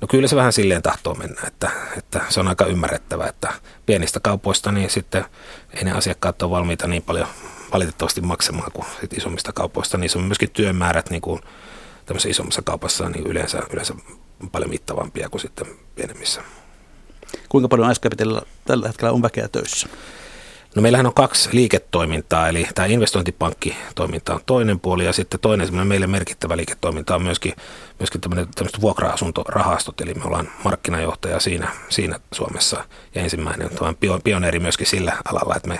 [SPEAKER 2] No kyllä se vähän silleen tahtoo mennä, että, että se on aika ymmärrettävä, että pienistä kaupoista niin sitten ei ne asiakkaat ole valmiita niin paljon valitettavasti maksamaan kuin sit isommista kaupoista. Niissä on myöskin työmäärät niin kuin tämmöisessä isommassa kaupassa niin yleensä, yleensä paljon mittavampia kuin sitten pienemmissä.
[SPEAKER 1] Kuinka paljon Äskäpitellä tällä hetkellä on väkeä töissä?
[SPEAKER 2] No meillähän on kaksi liiketoimintaa, eli tämä investointipankkitoiminta on toinen puoli ja sitten toinen meille merkittävä liiketoiminta on myöskin, myöskin tämmöiset vuokra-asuntorahastot, eli me ollaan markkinajohtaja siinä, siinä Suomessa ja ensimmäinen pioneeri myöskin sillä alalla, että me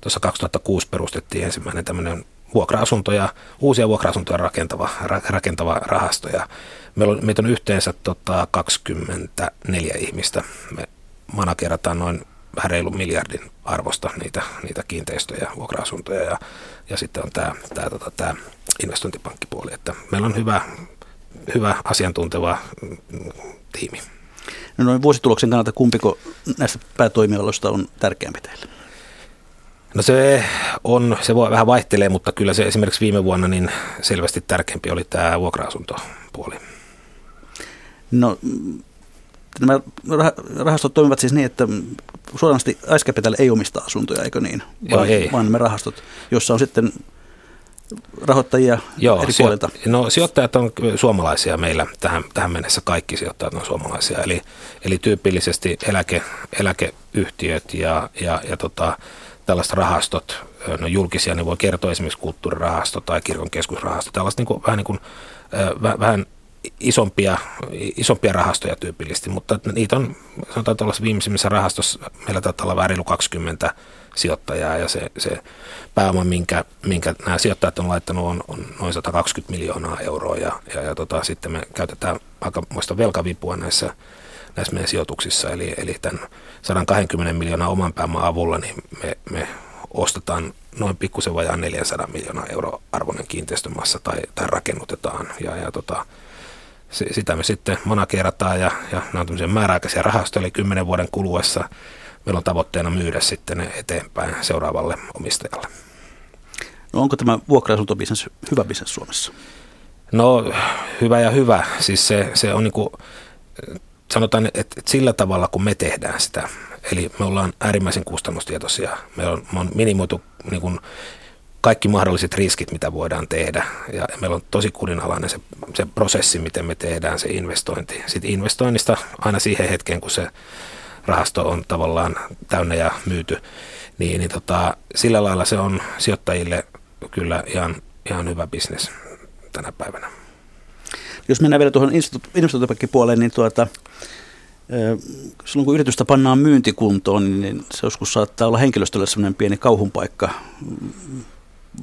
[SPEAKER 2] tuossa 2006 perustettiin ensimmäinen tämmöinen vuokra-asuntoja, uusia vuokra-asuntoja rakentava, rakentava rahasto ja meillä on, meitä on yhteensä tota, 24 ihmistä. Me managerataan noin vähän reilun miljardin arvosta niitä, niitä kiinteistöjä, vuokra-asuntoja ja, ja sitten on tämä, tämä, tota, tämä investointipankkipuoli. Että meillä on hyvä, hyvä asiantunteva tiimi.
[SPEAKER 1] No noin vuosituloksen kannalta kumpiko näistä päätoimialoista on tärkeämpi teille?
[SPEAKER 2] No se on, se voi vähän vaihtelee, mutta kyllä se esimerkiksi viime vuonna niin selvästi tärkeämpi oli tämä vuokra-asuntopuoli.
[SPEAKER 1] No nämä rahastot toimivat siis niin, että suorasti Ice Capital ei omista asuntoja, eikö niin?
[SPEAKER 2] Joo, ei.
[SPEAKER 1] Vaan nämä rahastot, joissa on sitten rahoittajia Joo, eri puolilta?
[SPEAKER 2] No sijoittajat on suomalaisia meillä tähän, tähän mennessä. Kaikki sijoittajat on suomalaisia. Eli, eli tyypillisesti eläke, eläkeyhtiöt ja, ja, ja tota, tällaiset rahastot, no julkisia, ne voi kertoa esimerkiksi kulttuurirahasto tai kirkon keskusrahasto, tällaiset niin kuin, vähän, niin kuin, vähän isompia, isompia rahastoja tyypillisesti, mutta niitä on, sanotaan tuollaisessa viimeisimmissä rahastossa, meillä taitaa olla vähän 20 sijoittajaa ja se, se pääoma, minkä, minkä nämä sijoittajat on laittanut, on, on noin 120 miljoonaa euroa ja, ja, ja tota, sitten me käytetään aika muista velkavipua näissä, näissä meidän sijoituksissa, eli, eli tämän 120 miljoonaa oman pääoman avulla niin me, me ostetaan noin pikkusen vajaan 400 miljoonaa euroa arvoinen kiinteistömassa tai, tai rakennutetaan. Ja, ja tota, sitä me sitten manakeerataan ja, ja nämä on tämmöisiä määräaikaisia rahastoja, eli kymmenen vuoden kuluessa meillä on tavoitteena myydä sitten ne eteenpäin seuraavalle omistajalle.
[SPEAKER 1] No onko tämä vuokra-asuntobisnes hyvä bisnes Suomessa?
[SPEAKER 2] No hyvä ja hyvä. Siis se, se on niin kuin, sanotaan, että, että sillä tavalla kun me tehdään sitä, eli me ollaan äärimmäisen kustannustietoisia, me on, me on minimoitu niin kuin, kaikki mahdolliset riskit, mitä voidaan tehdä. Ja meillä on tosi kurinalainen se, se prosessi, miten me tehdään se investointi. Sitten investoinnista aina siihen hetkeen, kun se rahasto on tavallaan täynnä ja myyty, niin, niin tota, sillä lailla se on sijoittajille kyllä ihan, ihan hyvä bisnes tänä päivänä.
[SPEAKER 1] Jos mennään vielä tuohon investointipankkipuoleen, niin tuota, silloin kun yritystä pannaan myyntikuntoon, niin se joskus saattaa olla henkilöstölle sellainen pieni kauhunpaikka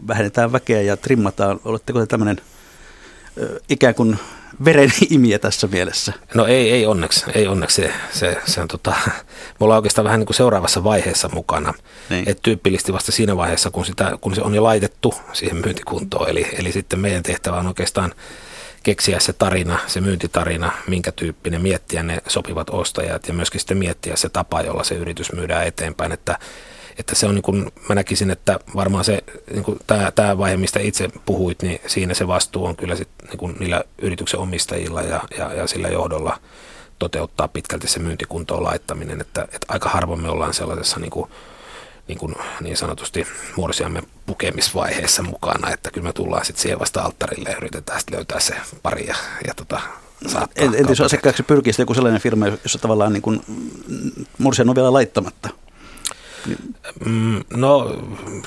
[SPEAKER 1] vähennetään väkeä ja trimmataan. Oletteko te tämmöinen ikään kuin veren imiä tässä mielessä?
[SPEAKER 2] No ei, ei onneksi. Ei onneksi. Se, se, se on tota, me ollaan oikeastaan vähän niin kuin seuraavassa vaiheessa mukana. Niin. Et tyypillisesti vasta siinä vaiheessa, kun, sitä, kun se on jo laitettu siihen myyntikuntoon. Eli, eli sitten meidän tehtävä on oikeastaan keksiä se tarina, se myyntitarina, minkä tyyppinen, miettiä ne sopivat ostajat ja myöskin sitten miettiä se tapa, jolla se yritys myydään eteenpäin. Että että se on niin kuin, mä näkisin, että varmaan se, niin kuin tämä, tämä vaihe, mistä itse puhuit, niin siinä se vastuu on kyllä sit, niin kuin niillä yrityksen omistajilla ja, ja, ja sillä johdolla toteuttaa pitkälti se myyntikuntoon laittaminen, että, että aika harvoin me ollaan sellaisessa niin kuin, niin, kuin niin sanotusti morsiamme pukemisvaiheessa mukana, että kyllä me tullaan sitten siihen vasta alttarille ja yritetään sitten löytää se pari ja, ja tota, saattaa.
[SPEAKER 1] En, entä jos asiakkaaksi pyrkii joku sellainen firma, jossa tavallaan niin kuin morsian on vielä laittamatta?
[SPEAKER 2] Mm, no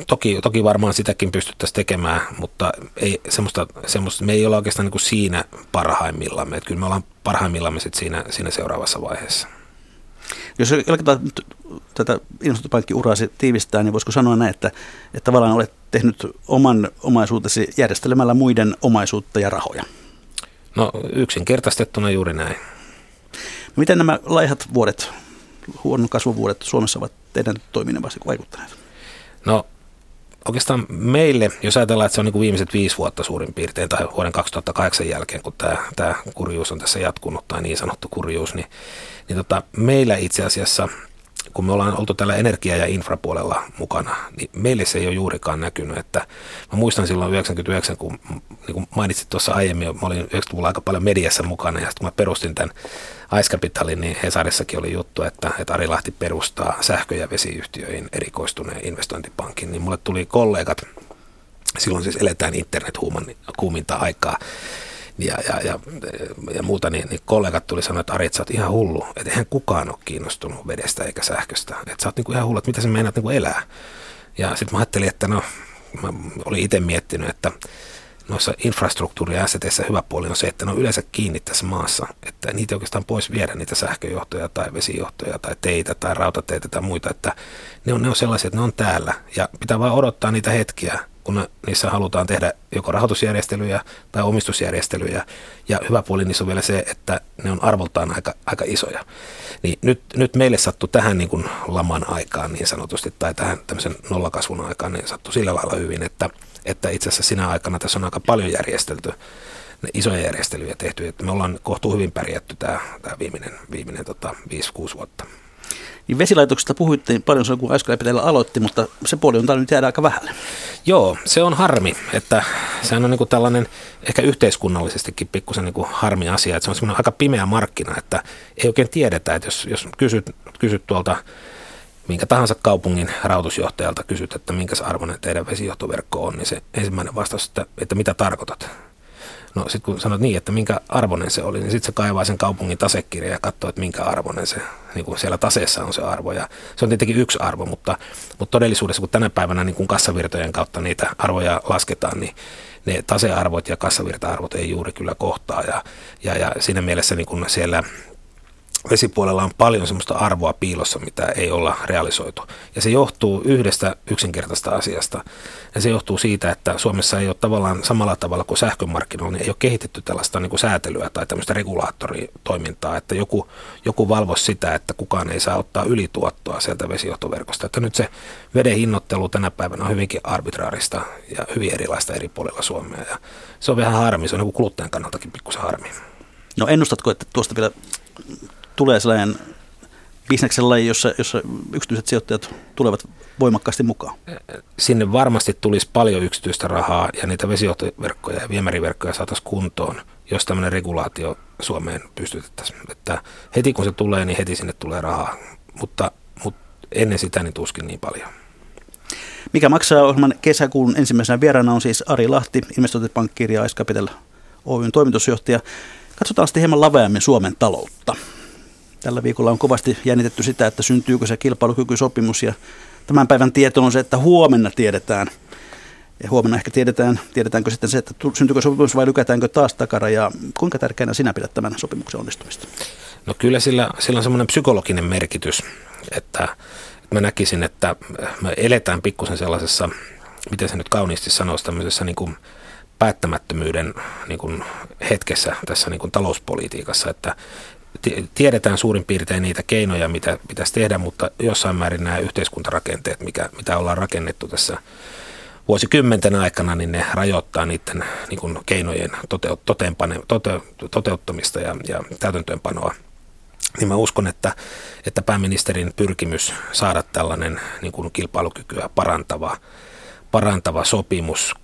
[SPEAKER 2] toki, toki varmaan sitäkin pystyttäisiin tekemään, mutta ei, semmoista, semmoista, me ei olla oikeastaan niin kuin siinä parhaimmillamme. Että kyllä me ollaan parhaimmillamme sit siinä, siinä seuraavassa vaiheessa.
[SPEAKER 1] Jos jatketaan tätä investointipankkiuraa tiivistää, niin voisiko sanoa näin, että, että tavallaan olet tehnyt oman omaisuutesi järjestelemällä muiden omaisuutta ja rahoja?
[SPEAKER 2] No yksinkertaistettuna juuri näin.
[SPEAKER 1] Miten nämä laihat vuodet, huonon kasvuvuodet Suomessa ovat teidän toiminnan vaikuttaneet?
[SPEAKER 2] No oikeastaan meille, jos ajatellaan, että se on niin kuin viimeiset viisi vuotta suurin piirtein tai vuoden 2008 jälkeen, kun tämä, tämä kurjuus on tässä jatkunut tai niin sanottu kurjuus, niin, niin tota, meillä itse asiassa kun me ollaan oltu tällä energia- ja infrapuolella mukana, niin meille se ei ole juurikaan näkynyt. Että mä muistan silloin 99, kun, niin kuin mainitsit tuossa aiemmin, mä olin 90-luvulla aika paljon mediassa mukana, ja sitten kun mä perustin tämän Ice Capitalin, niin Hesarissakin oli juttu, että, että Ari Lahti perustaa sähkö- ja vesiyhtiöihin erikoistuneen investointipankin, niin mulle tuli kollegat, silloin siis eletään internet-huuman kuuminta aikaa, ja, ja, ja, ja muuta, niin, niin kollegat tuli sanoa, että Ari, että sä oot ihan hullu, että eihän kukaan ole kiinnostunut vedestä eikä sähköstä, että sä oot niinku ihan hullu, että mitä sä meinaat niinku elää. Ja sitten mä ajattelin, että no, mä olin itse miettinyt, että noissa infrastruktuuri- ja hyvä puoli on se, että ne on yleensä kiinni tässä maassa, että niitä oikeastaan pois viedä niitä sähköjohtoja tai vesijohtoja tai teitä tai rautateitä tai muita, että ne on, ne on sellaisia, että ne on täällä. Ja pitää vaan odottaa niitä hetkiä, kun niissä halutaan tehdä joko rahoitusjärjestelyjä tai omistusjärjestelyjä. Ja hyvä puoli niissä on vielä se, että ne on arvoltaan aika, aika isoja. Niin nyt, nyt meille sattui tähän niin kuin laman aikaan niin sanotusti, tai tähän tämmöisen nollakasvun aikaan, niin sattui sillä lailla hyvin, että, että itse asiassa sinä aikana tässä on aika paljon järjestelty isoja järjestelyjä tehty, että me ollaan kohtuu hyvin pärjätty tämä, tämä viimeinen, viimeinen tota, 5-6 vuotta.
[SPEAKER 1] Niin vesilaitoksesta puhuttiin paljon silloin, kun Aiskoläpiteellä aloitti, mutta se puoli on nyt jäädä aika vähälle.
[SPEAKER 2] Joo, se on harmi, että se on niin kuin tällainen ehkä yhteiskunnallisestikin pikkusen niin harmi asia, että se on semmoinen aika pimeä markkina, että ei oikein tiedetä, että jos, jos kysyt, kysyt tuolta minkä tahansa kaupungin rautusjohtajalta kysyt, että minkä arvoinen teidän vesijohtoverkko on, niin se ensimmäinen vastaus, että, että mitä tarkoitat? No sitten kun sanot niin, että minkä arvoinen se oli, niin sitten se kaivaa sen kaupungin tasekirja ja katsoo, että minkä arvoinen se, niin kuin siellä taseessa on se arvo. Ja se on tietenkin yksi arvo, mutta, mutta todellisuudessa kun tänä päivänä niin kun kassavirtojen kautta niitä arvoja lasketaan, niin ne tasearvot ja kassavirta-arvot ei juuri kyllä kohtaa. Ja, ja, ja siinä mielessä niin kun siellä vesipuolella on paljon sellaista arvoa piilossa, mitä ei olla realisoitu. Ja se johtuu yhdestä yksinkertaista asiasta. Ja se johtuu siitä, että Suomessa ei ole tavallaan samalla tavalla kuin sähkömarkkinoilla, niin ei ole kehitetty tällaista niin kuin säätelyä tai tämmöistä regulaattoritoimintaa, että joku, joku valvoisi sitä, että kukaan ei saa ottaa ylituottoa sieltä vesijohtoverkosta. Että nyt se veden hinnoittelu tänä päivänä on hyvinkin arbitraarista ja hyvin erilaista eri puolilla Suomea. Ja se on vähän harmi, se on niin kuluttajan kannaltakin pikkusen harmi.
[SPEAKER 1] No ennustatko, että tuosta vielä tulee sellainen bisneksen laji, jossa, jossa yksityiset sijoittajat tulevat voimakkaasti mukaan?
[SPEAKER 2] Sinne varmasti tulisi paljon yksityistä rahaa ja niitä vesijohtoverkkoja ja viemäriverkkoja saataisiin kuntoon, jos tämmöinen regulaatio Suomeen pystytettäisiin. Että heti kun se tulee, niin heti sinne tulee rahaa, mutta, mutta ennen sitä niin tuskin niin paljon.
[SPEAKER 1] Mikä maksaa ohjelman kesäkuun ensimmäisenä vieraana on siis Ari Lahti, investointipankkiiri ja Ice Capital Oyn toimitusjohtaja. Katsotaan sitten hieman laveammin Suomen taloutta. Tällä viikolla on kovasti jännitetty sitä, että syntyykö se kilpailukykysopimus ja tämän päivän tieto on se, että huomenna tiedetään. Ja huomenna ehkä tiedetään, tiedetäänkö sitten se, että syntyykö sopimus vai lykätäänkö taas takara ja kuinka tärkeänä sinä pidät tämän sopimuksen onnistumista?
[SPEAKER 2] No kyllä sillä, sillä on semmoinen psykologinen merkitys, että mä näkisin, että me eletään pikkusen sellaisessa, miten se nyt kauniisti sanoisi, tämmöisessä niin kuin päättämättömyyden niin kuin hetkessä tässä niin kuin talouspolitiikassa, että tiedetään suurin piirtein niitä keinoja, mitä pitäisi tehdä, mutta jossain määrin nämä yhteiskuntarakenteet, mikä, mitä ollaan rakennettu tässä vuosikymmenten aikana, niin ne rajoittaa niiden niin kuin keinojen toteut, tote, toteuttamista ja, ja täytäntöönpanoa. Niin mä uskon, että, että pääministerin pyrkimys saada tällainen niin kuin kilpailukykyä parantava, parantava sopimus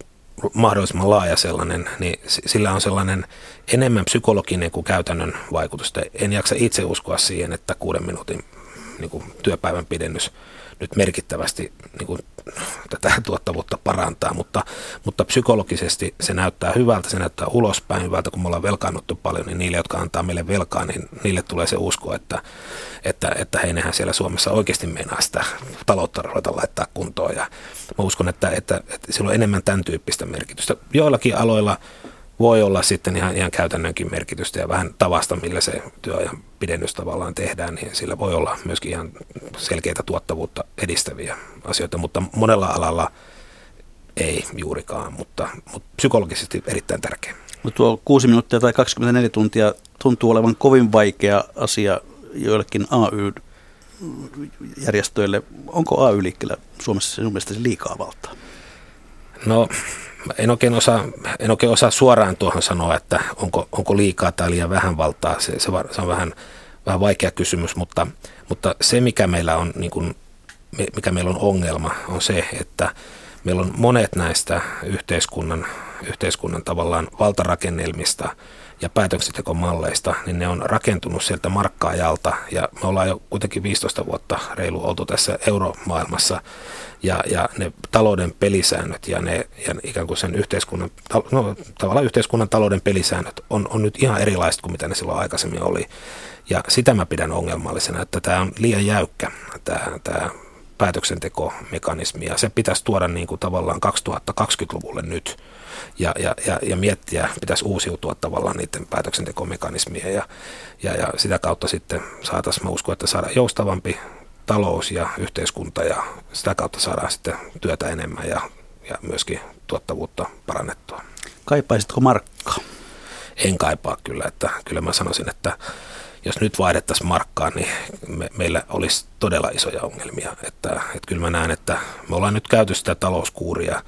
[SPEAKER 2] mahdollisimman laaja sellainen, niin sillä on sellainen enemmän psykologinen kuin käytännön vaikutus. En jaksa itse uskoa siihen, että kuuden minuutin niin kuin työpäivän pidennys nyt merkittävästi niin kuin, tätä tuottavuutta parantaa, mutta, mutta psykologisesti se näyttää hyvältä, se näyttää ulospäin hyvältä, kun me ollaan velkaannuttu paljon, niin niille, jotka antaa meille velkaa, niin niille tulee se usko, että, että, että heinähän siellä Suomessa oikeasti meinaa sitä taloutta ruveta laittaa kuntoon. Ja mä uskon, että, että, että sillä on enemmän tämän tyyppistä merkitystä. Joillakin aloilla voi olla sitten ihan, ihan käytännönkin merkitystä ja vähän tavasta, millä se työajan pidennys tavallaan tehdään, niin sillä voi olla myöskin ihan selkeitä tuottavuutta edistäviä asioita, mutta monella alalla ei juurikaan, mutta, mutta psykologisesti erittäin tärkeä.
[SPEAKER 1] No tuo 6 minuuttia tai 24 tuntia tuntuu olevan kovin vaikea asia joillekin AY-järjestöille. Onko AY-liikkeellä Suomessa sinun mielestäsi liikaa valtaa?
[SPEAKER 2] No en oikein, osaa, en oikein osaa suoraan tuohon sanoa, että onko, onko liikaa tai liian vähän valtaa. Se, se, se on vähän, vähän vaikea kysymys, mutta, mutta se mikä meillä on niin kuin, mikä meillä on ongelma on se, että meillä on monet näistä yhteiskunnan, yhteiskunnan tavallaan valtarakennelmista ja päätöksentekomalleista, niin ne on rakentunut sieltä markkaajalta. Ja me ollaan jo kuitenkin 15 vuotta reilu oltu tässä euromaailmassa. Ja, ja ne talouden pelisäännöt ja, ne, ja ikään kuin sen yhteiskunnan, no, tavallaan yhteiskunnan talouden pelisäännöt on, on nyt ihan erilaiset kuin mitä ne silloin aikaisemmin oli. Ja sitä mä pidän ongelmallisena, että tämä on liian jäykkä, tämä, tämä päätöksentekomekanismi, ja se pitäisi tuoda niin kuin tavallaan 2020-luvulle nyt, ja, ja, ja, ja miettiä, pitäisi uusiutua tavallaan niiden päätöksentekomekanismien, ja, ja, ja sitä kautta sitten saataisiin, mä uskon, että saada joustavampi talous ja yhteiskunta ja sitä kautta saadaan sitten työtä enemmän ja, ja myöskin tuottavuutta parannettua.
[SPEAKER 1] Kaipaisitko markkaa?
[SPEAKER 2] En kaipaa kyllä, että kyllä mä sanoisin, että jos nyt vaihdettaisiin markkaan, niin me, meillä olisi todella isoja ongelmia. Että, että kyllä mä näen, että me ollaan nyt käyty sitä talouskuuria,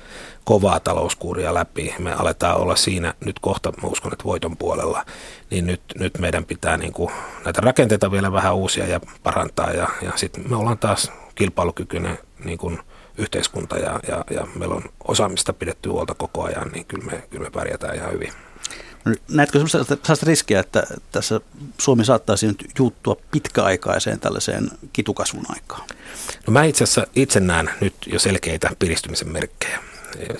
[SPEAKER 2] kovaa talouskuuria läpi. Me aletaan olla siinä nyt kohta, mä uskon, että voiton puolella. Niin nyt, nyt meidän pitää niin kuin näitä rakenteita vielä vähän uusia ja parantaa. Ja, ja sitten me ollaan taas kilpailukykyinen niin kuin yhteiskunta ja, ja, ja meillä on osaamista pidetty huolta koko ajan, niin kyllä me, kyllä me pärjätään ihan hyvin.
[SPEAKER 1] Näetkö sellaista riskiä, että tässä Suomi saattaisi nyt juuttua pitkäaikaiseen tällaiseen kitukasvun aikaan?
[SPEAKER 2] No mä itse asiassa itse näen nyt jo selkeitä piristymisen merkkejä.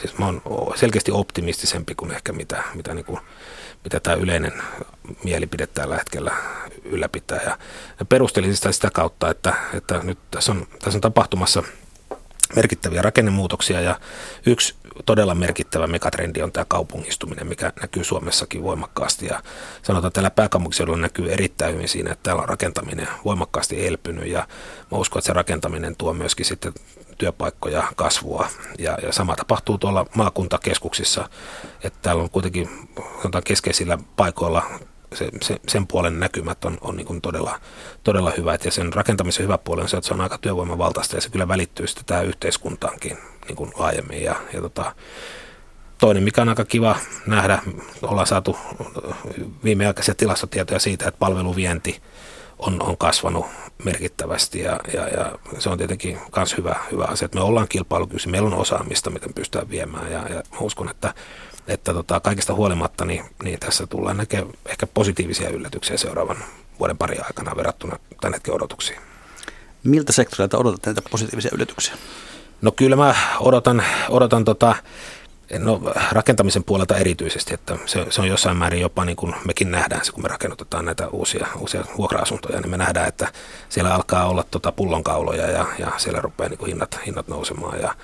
[SPEAKER 2] Siis mä oon selkeästi optimistisempi kuin ehkä mitä, mitä, niin kuin, mitä tämä yleinen mielipide tällä hetkellä ylläpitää. Ja, ja perustelin sitä sitä kautta, että, että nyt tässä on, tässä on tapahtumassa merkittäviä rakennemuutoksia ja yksi todella merkittävä megatrendi on tämä kaupungistuminen, mikä näkyy Suomessakin voimakkaasti. Ja sanotaan, että täällä pääkaupunkiseudulla näkyy erittäin hyvin siinä, että täällä on rakentaminen voimakkaasti elpynyt. Ja mä uskon, että se rakentaminen tuo myöskin sitten työpaikkoja, kasvua. Ja, ja sama tapahtuu tuolla maakuntakeskuksissa, että täällä on kuitenkin sanotaan, keskeisillä paikoilla se, se, sen puolen näkymät on, on niin todella, todella hyvät. Ja sen rakentamisen hyvä puoli on se, että se on aika työvoimavaltaista ja se kyllä välittyy sitten tähän yhteiskuntaankin niin kuin laajemmin ja, ja tota, toinen, mikä on aika kiva nähdä, ollaan saatu viimeaikaisia tilastotietoja siitä, että palveluvienti on, on kasvanut merkittävästi ja, ja, ja se on tietenkin myös hyvä, hyvä asia, että me ollaan kilpailukykyisiä, meillä on osaamista, miten pystytään viemään ja, ja mä uskon, että että tota, kaikista huolimatta niin, niin tässä tullaan näkemään ehkä positiivisia yllätyksiä seuraavan vuoden pari aikana verrattuna tämän hetken odotuksiin.
[SPEAKER 1] Miltä sektorilta odotat näitä positiivisia yllätyksiä?
[SPEAKER 2] No kyllä mä odotan, odotan tota, No rakentamisen puolelta erityisesti, että se, se on jossain määrin jopa niin kuin mekin nähdään se, kun me rakennutetaan näitä uusia, uusia vuokra-asuntoja, niin me nähdään, että siellä alkaa olla tota pullonkauloja ja, ja siellä rupeaa niin kuin hinnat, hinnat nousemaan ja,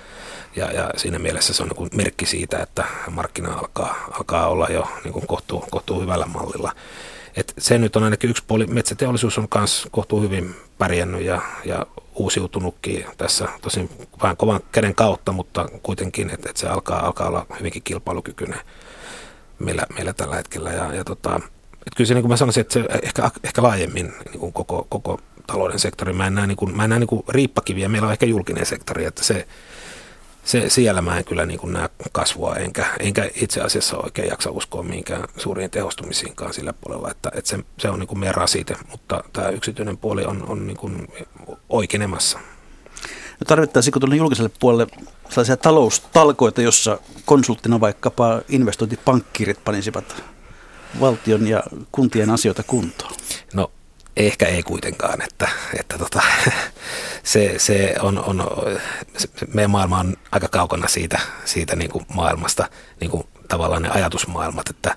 [SPEAKER 2] ja, ja siinä mielessä se on niin kuin merkki siitä, että markkina alkaa, alkaa olla jo niin kuin kohtuu, kohtuu hyvällä mallilla. Et se nyt on ainakin yksi puoli. Metsäteollisuus on myös kohtuu hyvin pärjännyt ja, ja uusiutunutkin tässä tosin vähän kovan käden kautta, mutta kuitenkin, että, että se alkaa, alkaa olla hyvinkin kilpailukykyinen meillä, meillä tällä hetkellä. Ja, ja tota, että kyllä se, niin kuin mä sanoisin, että se ehkä, ehkä laajemmin niin kuin koko, koko talouden sektori, mä en näe, niin kuin, mä en näe niin kuin riippakiviä, meillä on ehkä julkinen sektori, että se, se, siellä mä en kyllä niin kuin näe kasvua, enkä, enkä itse asiassa oikein jaksa uskoa mihinkään suuriin tehostumisiinkaan sillä puolella, että, että se, se on niin kuin meidän rasite, mutta tämä yksityinen puoli on, on niin kuin oikeenemassa.
[SPEAKER 1] No tarvittaisiinko tuonne julkiselle puolelle sellaisia taloustalkoita, jossa konsulttina vaikkapa investointipankkirit panisivat valtion ja kuntien asioita kuntoon?
[SPEAKER 2] No Ehkä ei kuitenkaan, että, että tota, se, se on, on, se, meidän maailma on aika kaukana siitä, siitä niin kuin maailmasta, niin kuin tavallaan ne ajatusmaailmat, että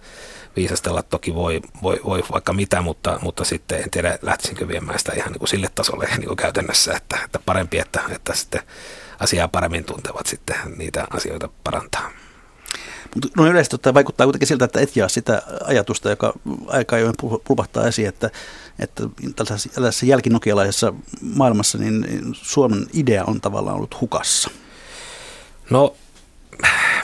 [SPEAKER 2] viisastella toki voi, voi, voi vaikka mitä, mutta, mutta sitten en tiedä lähtisinkö viemään sitä ihan niin kuin sille tasolle niin kuin käytännössä, että, että parempi, että, että sitten asiaa paremmin tuntevat sitten niitä asioita parantaa.
[SPEAKER 1] Mutta no yleisesti ottaen vaikuttaa kuitenkin siltä, että et jaa sitä ajatusta, joka aika ajoin pulpahtaa esiin, että, että tällaisessa, jälkinokialaisessa maailmassa niin Suomen idea on tavallaan ollut hukassa.
[SPEAKER 2] No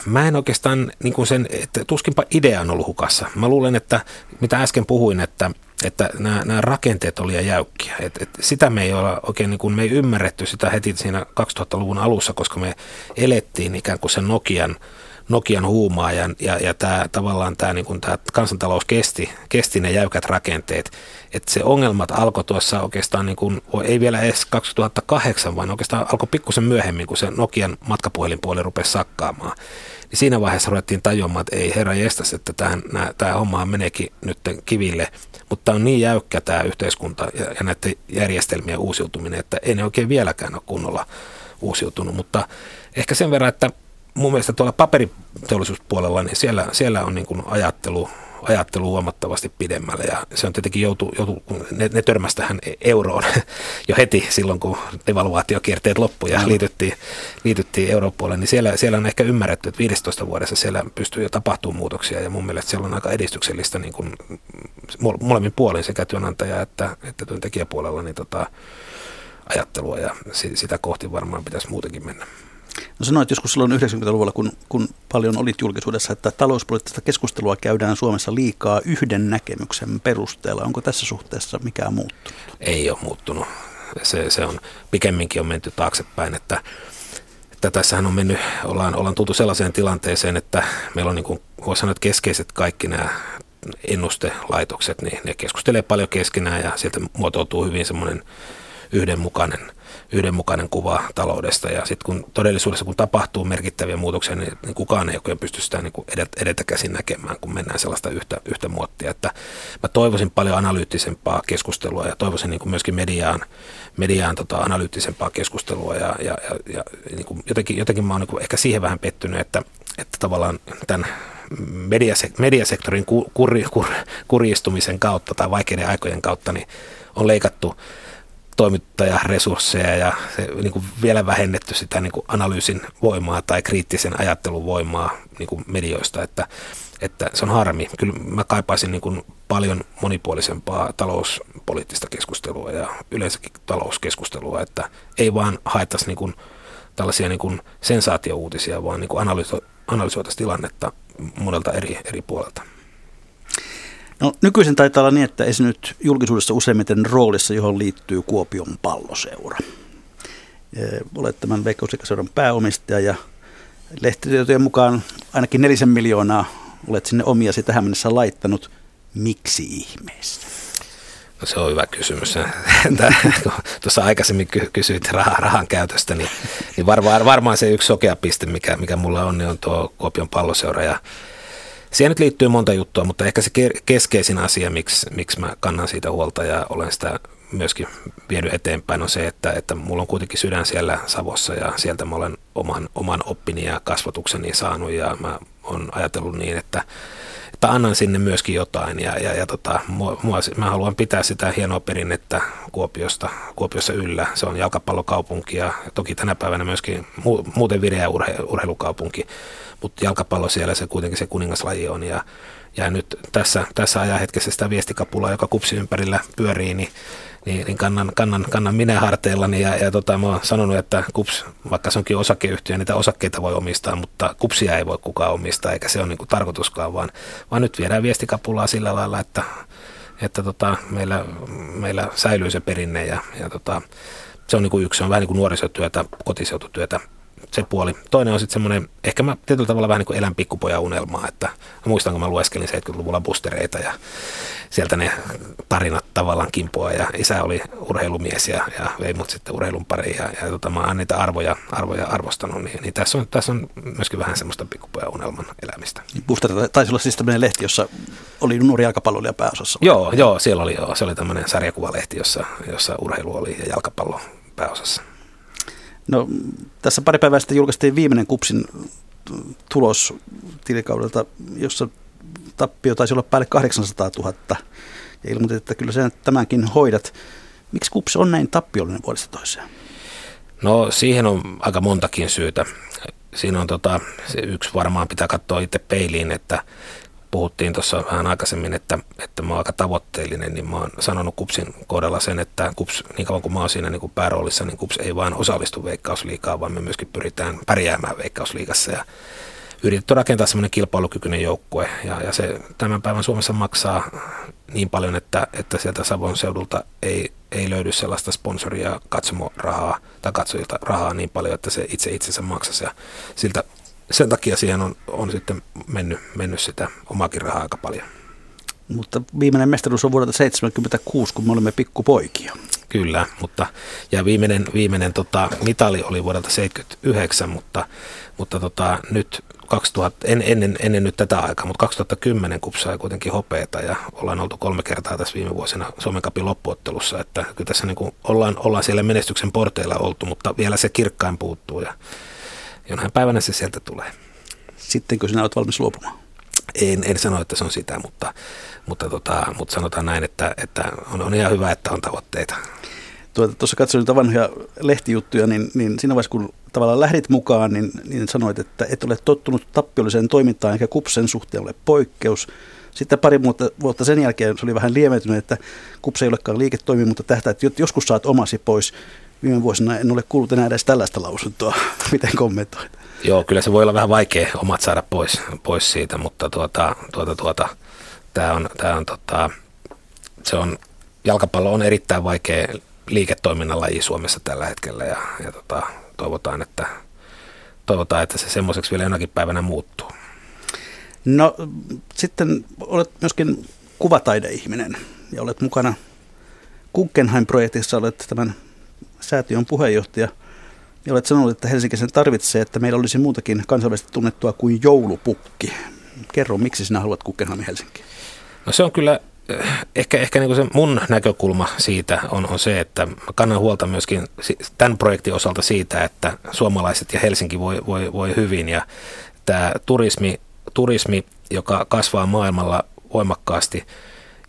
[SPEAKER 2] mä en oikeastaan niin kuin sen, että tuskinpa idea on ollut hukassa. Mä luulen, että mitä äsken puhuin, että, että nämä, nämä rakenteet oli jäykkiä. Et, et sitä me ei olla oikein, niin kuin, me ei ymmärretty sitä heti siinä 2000-luvun alussa, koska me elettiin ikään kuin sen Nokian – Nokian huumaa ja, ja, ja tämä, tavallaan tämä, niin kuin tämä kansantalous kesti, kesti ne jäykät rakenteet. Että se ongelmat alkoi tuossa oikeastaan, niin kuin, ei vielä edes 2008, vaan oikeastaan alkoi pikkusen myöhemmin, kun se Nokian matkapuhelinpuoli rupesi sakkaamaan. Niin siinä vaiheessa ruvettiin tajuamaan, että ei herra jestas, että tähän, nää, tämä homma meneekin nyt kiville. Mutta on niin jäykkä tämä yhteiskunta ja, ja näiden järjestelmien uusiutuminen, että ei ne oikein vieläkään ole kunnolla uusiutunut. Mutta ehkä sen verran, että mun mielestä tuolla paperiteollisuuspuolella, niin siellä, siellä on niin kuin ajattelu, ajattelu huomattavasti pidemmälle. Ja se on tietenkin joutu, joutu ne, ne törmäsi tähän euroon jo heti silloin, kun devaluaatiokierteet loppuivat ja liityttiin, liityttiin europuolelle, niin siellä, siellä on ehkä ymmärretty, että 15 vuodessa siellä pystyy jo tapahtumaan muutoksia. Ja mun mielestä siellä on aika edistyksellistä niin kuin molemmin puolin sekä työnantaja että, että työntekijäpuolella niin tota, ajattelua. Ja sitä kohti varmaan pitäisi muutenkin mennä.
[SPEAKER 1] No sanoit joskus silloin 90-luvulla, kun, kun paljon olit julkisuudessa, että talouspoliittista keskustelua käydään Suomessa liikaa yhden näkemyksen perusteella. Onko tässä suhteessa mikään muuttunut?
[SPEAKER 2] Ei ole muuttunut. Se, se on pikemminkin on menty taaksepäin, että, että tässähän on mennyt, ollaan, ollaan tultu sellaiseen tilanteeseen, että meillä on niin kuin, sanoa, että keskeiset kaikki nämä ennustelaitokset, niin ne keskustelee paljon keskenään ja sieltä muotoutuu hyvin semmoinen yhdenmukainen, yhdenmukainen kuva taloudesta. Ja sitten kun todellisuudessa, kun tapahtuu merkittäviä muutoksia, niin, niin kukaan ei oikein pysty sitä niin edet, edetä käsin näkemään, kun mennään sellaista yhtä, yhtä muottia. Että mä toivoisin paljon analyyttisempaa keskustelua ja toivoisin niin myöskin mediaan, mediaan tota, analyyttisempaa keskustelua ja, ja, ja, ja niin kuin jotenkin, jotenkin mä oon niin ehkä siihen vähän pettynyt, että, että tavallaan tämän mediasek- mediasektorin kur, kur, kurjistumisen kautta tai vaikeiden aikojen kautta niin on leikattu toimittajaresursseja ja se, niin kuin vielä vähennetty sitä niin kuin analyysin voimaa tai kriittisen ajattelun voimaa niin kuin medioista, että, että se on harmi. Kyllä mä kaipaisin niin kuin paljon monipuolisempaa talouspoliittista keskustelua ja yleensäkin talouskeskustelua, että ei vaan haettaisi niin kuin tällaisia niin kuin sensaatiouutisia, vaan niin kuin analyso, analysoitaisiin tilannetta monelta eri, eri puolelta.
[SPEAKER 1] No, nykyisin taitaa olla niin, että nyt julkisuudessa useimmiten roolissa, johon liittyy Kuopion palloseura. Olet tämän Veikkausliikaseuran pääomistaja ja lehtitietojen mukaan ainakin nelisen miljoonaa olet sinne omiasi tähän mennessä laittanut. Miksi ihmeessä?
[SPEAKER 2] No se on hyvä kysymys. Tuossa aikaisemmin kysyit rahan, rahan käytöstä, niin, niin varmaan, varmaan se yksi sokea piste, mikä, mikä mulla on, niin on tuo Kuopion palloseura. Ja siihen nyt liittyy monta juttua, mutta ehkä se keskeisin asia, miksi, miksi mä kannan siitä huolta ja olen sitä myöskin vienyt eteenpäin, on se, että, että mulla on kuitenkin sydän siellä Savossa ja sieltä mä olen oman, oman oppini ja kasvatukseni saanut ja mä olen ajatellut niin, että mutta annan sinne myöskin jotain ja, ja, ja tota, mua, mä haluan pitää sitä hienoa perinnettä Kuopiosta, Kuopiossa yllä. Se on jalkapallokaupunki ja toki tänä päivänä myöskin mu, muuten vireä urhe, urheilukaupunki, mutta jalkapallo siellä se kuitenkin se kuningaslaji on. Ja, ja nyt tässä, tässä ajanhetkessä sitä viestikapulaa, joka kupsi ympärillä pyörii, niin niin, niin kannan, kannan, kannan minä harteillani. Ja, ja tota, mä oon sanonut, että KUPS, vaikka se onkin osakeyhtiö, niitä osakkeita voi omistaa, mutta KUPSia ei voi kukaan omistaa, eikä se ole niin kuin tarkoituskaan, vaan, vaan nyt viedään viestikapulaa sillä lailla, että, että tota, meillä, meillä säilyy se perinne ja, ja tota, se on niin kuin yksi, se on vähän niin kuin nuorisotyötä, kotiseututyötä se puoli. Toinen on sitten semmoinen, ehkä mä tietyllä tavalla vähän niin kuin elän pikkupojan unelmaa, että mä muistan, kun mä lueskelin 70-luvulla bustereita ja sieltä ne tarinat tavallaan kimpoa ja isä oli urheilumies ja, ja vei mut sitten urheilun pariin ja, ja tota, mä oon niitä arvoja, arvoja arvostanut, niin, niin tässä, on, tässä on myöskin vähän semmoista pikkupojan unelman elämistä.
[SPEAKER 1] Booster taisi olla siis tämmöinen lehti, jossa oli nuori jalkapalloilija pääosassa.
[SPEAKER 2] Joo, joo, siellä oli, joo, se oli tämmöinen sarjakuvalehti, jossa, jossa urheilu oli ja jalkapallo pääosassa.
[SPEAKER 1] No, tässä pari päivää sitten julkaistiin viimeinen kupsin tulos tilikaudelta, jossa tappio taisi olla päälle 800 000 ja ilmoitit, että kyllä sen tämänkin hoidat. Miksi KUPS on näin tappiollinen vuodesta toiseen?
[SPEAKER 2] No siihen on aika montakin syytä. Siinä on tota, se yksi varmaan pitää katsoa itse peiliin, että puhuttiin tuossa vähän aikaisemmin, että, että mä oon aika tavoitteellinen, niin mä oon sanonut KUPSin kohdalla sen, että KUPS, niin kauan kuin mä oon siinä niin kuin pääroolissa, niin KUPS ei vain osallistu veikkausliikaa, vaan me myöskin pyritään pärjäämään veikkausliikassa ja yritetty rakentaa semmoinen kilpailukykyinen joukkue. Ja, ja se tämän päivän Suomessa maksaa niin paljon, että, että sieltä Savon seudulta ei, ei löydy sellaista sponsoria katsomorahaa tai katsojilta rahaa niin paljon, että se itse itsensä maksaisi ja siltä, sen takia siihen on, on sitten mennyt, mennyt sitä omaakin rahaa aika paljon.
[SPEAKER 1] Mutta viimeinen mestaruus on vuodelta 1976, kun me olemme pikkupoikia.
[SPEAKER 2] Kyllä, mutta ja viimeinen, viimeinen tota, mitali oli vuodelta 79, mutta, mutta tota, nyt 2000, en, ennen, ennen nyt tätä aikaa, mutta 2010 kupsai kuitenkin hopeeta ja ollaan oltu kolme kertaa tässä viime vuosina Suomen kapin loppuottelussa, että kyllä tässä niin kuin ollaan, ollaan siellä menestyksen porteilla oltu, mutta vielä se kirkkain puuttuu ja jonain päivänä se sieltä tulee.
[SPEAKER 1] Sittenkö sinä olet valmis luopumaan?
[SPEAKER 2] En, en sano, että se on sitä, mutta, mutta, tota, mutta sanotaan näin, että, että on, on ihan hyvä, että on tavoitteita.
[SPEAKER 1] Tuota, tuossa katsoin niitä vanhoja lehtijuttuja, niin, niin siinä vaiheessa kun tavallaan lähdit mukaan, niin, niin sanoit, että et ole tottunut tappiolliseen toimintaan, eikä kupsen suhteen ole poikkeus. Sitten pari vuotta, vuotta sen jälkeen se oli vähän lieventynyt, että kupse ei olekaan liiketoimi, mutta tähtää, että joskus saat omasi pois. Viime vuosina en ole kuullut enää edes tällaista lausuntoa. Miten kommentoit?
[SPEAKER 2] Joo, kyllä se voi olla vähän vaikea omat saada pois, pois siitä, mutta tuota, tuota, tuota, tämä on, tää on tota, se on, jalkapallo on erittäin vaikea liiketoiminnan laji Suomessa tällä hetkellä ja, ja tota, toivotaan, että, toivotaan, että se semmoiseksi vielä jonakin päivänä muuttuu.
[SPEAKER 1] No sitten olet myöskin kuvataideihminen ja olet mukana Guggenheim-projektissa, olet tämän säätiön puheenjohtaja. Ja olet sanonut, että Helsinki sen tarvitsee, että meillä olisi muutakin kansainvälisesti tunnettua kuin joulupukki. Kerro, miksi sinä haluat Guggenheimin Helsinkiin?
[SPEAKER 2] No se on kyllä ehkä, ehkä niin se mun näkökulma siitä on, on se, että mä kannan huolta myöskin tämän projektin osalta siitä, että suomalaiset ja Helsinki voi, voi, voi hyvin ja tämä turismi, turismi, joka kasvaa maailmalla voimakkaasti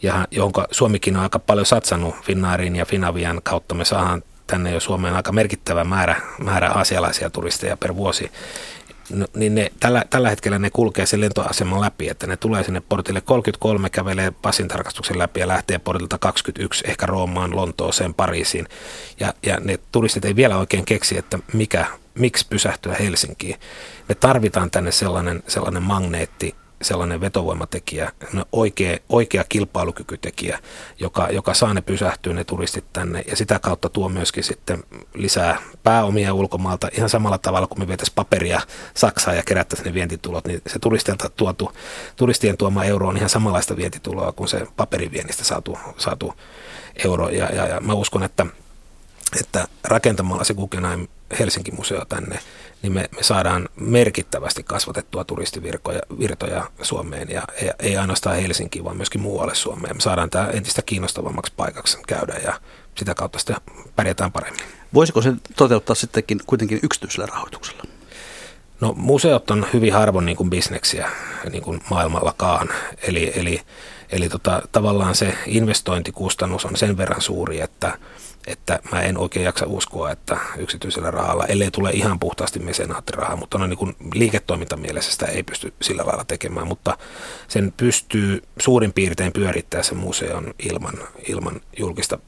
[SPEAKER 2] ja jonka Suomikin on aika paljon satsannut Finnaarin ja Finavian kautta, me saadaan tänne jo Suomeen aika merkittävä määrä, määrä asialaisia turisteja per vuosi, No, niin ne, tällä, tällä hetkellä ne kulkee sen lentoaseman läpi, että ne tulee sinne portille 33, kävelee passin tarkastuksen läpi ja lähtee portilta 21, ehkä Roomaan, Lontooseen, Pariisiin. Ja, ja ne turistit ei vielä oikein keksi, että mikä, miksi pysähtyä Helsinkiin. Me tarvitaan tänne sellainen, sellainen magneetti, sellainen vetovoimatekijä, oikea, oikea kilpailukykytekijä, joka, joka saa ne pysähtyä ne turistit tänne. Ja sitä kautta tuo myöskin sitten lisää pääomia ulkomaalta ihan samalla tavalla kuin me vietäisiin paperia Saksaan ja kerättäisiin ne vientitulot, niin se turistilta tuotu, turistien tuoma euro on ihan samanlaista vientituloa kuin se paperiviennistä saatu, saatu euro. Ja, ja, ja mä uskon, että että rakentamalla se Guggenheim Helsinki-museo tänne, niin me, me saadaan merkittävästi kasvatettua turistivirtoja virtoja Suomeen ja ei, ei ainoastaan Helsinkiin, vaan myöskin muualle Suomeen. Me saadaan tämä entistä kiinnostavammaksi paikaksi käydä ja sitä kautta sitten pärjätään paremmin.
[SPEAKER 1] Voisiko se toteuttaa sittenkin kuitenkin yksityisellä rahoituksella?
[SPEAKER 2] No museot on hyvin harvoin niin kuin bisneksiä niin kuin maailmallakaan. Eli, eli, eli tota, tavallaan se investointikustannus on sen verran suuri, että että mä en oikein jaksa uskoa, että yksityisellä rahalla, ellei tule ihan puhtaasti mesenaattirahaa, mutta no niin liiketoimintamielessä sitä ei pysty sillä lailla tekemään, mutta sen pystyy suurin piirtein pyörittämään sen museon ilman, ilman julkista,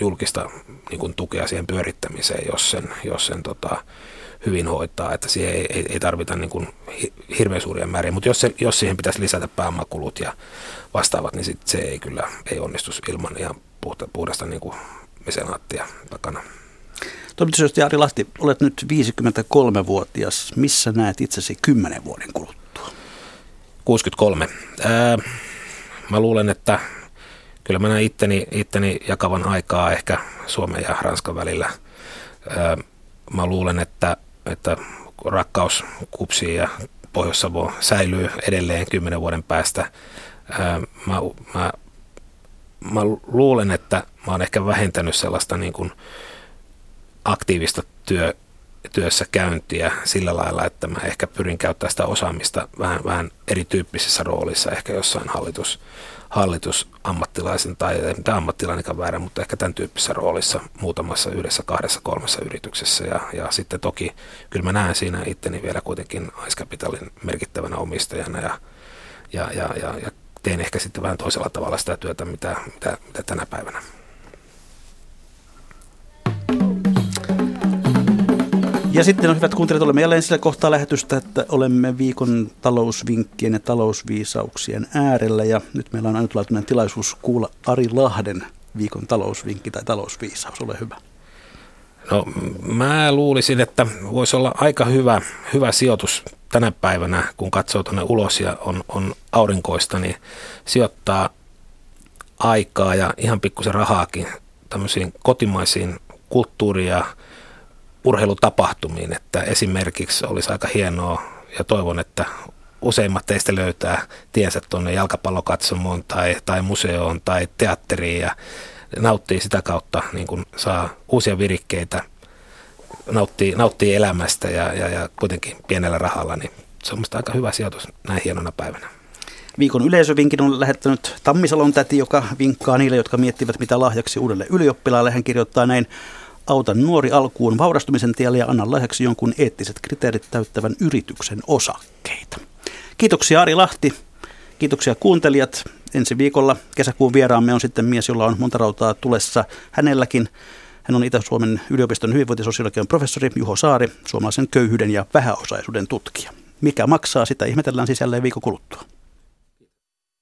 [SPEAKER 2] julkista niin kuin tukea siihen pyörittämiseen, jos sen, jos sen tota, hyvin hoitaa, että siihen ei, ei, ei tarvita niin kuin hirveän suuria määriä, mutta jos, se, jos siihen pitäisi lisätä pääomakulut ja vastaavat, niin sit se ei kyllä ei onnistu ilman ihan puhta, puhdasta niin kuin mesenaattia takana.
[SPEAKER 1] Toimitusjohtaja Jari Lahti, olet nyt 53-vuotias. Missä näet itsesi 10 vuoden kuluttua?
[SPEAKER 2] 63. Ää, mä luulen, että kyllä mä näen itteni, itteni jakavan aikaa ehkä Suomen ja Ranskan välillä. Ää, mä luulen, että, että rakkaus kupsiin ja pohjois säilyy edelleen kymmenen vuoden päästä. Ää, mä, mä mä luulen, että mä oon ehkä vähentänyt sellaista niin kuin aktiivista työ, työssä käyntiä sillä lailla, että mä ehkä pyrin käyttämään sitä osaamista vähän, vähän erityyppisissä roolissa, ehkä jossain hallitus, hallitusammattilaisen tai ei mitään ammattilainenkaan väärä, mutta ehkä tämän tyyppisessä roolissa muutamassa yhdessä, kahdessa, kolmessa yrityksessä. Ja, ja sitten toki kyllä mä näen siinä itteni vielä kuitenkin Ice Capitalin merkittävänä omistajana ja, ja, ja, ja, ja teen ehkä sitten vähän toisella tavalla sitä työtä, mitä, mitä, mitä tänä päivänä.
[SPEAKER 1] Ja sitten on hyvät kuuntelijat, olemme jälleen sillä kohtaa lähetystä, että olemme viikon talousvinkkien ja talousviisauksien äärellä. Ja nyt meillä on ainutlaatuinen tilaisuus kuulla Ari Lahden viikon talousvinkki tai talousviisaus. Ole hyvä.
[SPEAKER 2] No mä luulisin, että voisi olla aika hyvä, hyvä sijoitus tänä päivänä, kun katsoo tuonne ulos ja on, on aurinkoista, niin sijoittaa aikaa ja ihan pikkusen rahaakin tämmöisiin kotimaisiin kulttuuri- ja urheilutapahtumiin, että esimerkiksi olisi aika hienoa ja toivon, että useimmat teistä löytää tiensä tuonne jalkapallokatsomoon tai, tai museoon tai teatteriin ja nauttii sitä kautta, niin kuin saa uusia virikkeitä, nauttii, nauttii elämästä ja, ja, ja kuitenkin pienellä rahalla, niin se on aika hyvä sijoitus näin hienona päivänä.
[SPEAKER 1] Viikon yleisövinkin on lähettänyt Tammisalon täti, joka vinkkaa niille, jotka miettivät mitä lahjaksi uudelle ylioppilaalle. Hän kirjoittaa näin, auta nuori alkuun vaurastumisen tielle ja anna lahjaksi jonkun eettiset kriteerit täyttävän yrityksen osakkeita. Kiitoksia Ari Lahti, kiitoksia kuuntelijat. Ensi viikolla kesäkuun vieraamme on sitten mies, jolla on monta rautaa tulessa hänelläkin. Hän on Itä-Suomen yliopiston hyvinvointisosiologian professori Juho Saari, suomalaisen köyhyyden ja vähäosaisuuden tutkija. Mikä maksaa, sitä ihmetellään sisälleen viikon kuluttua.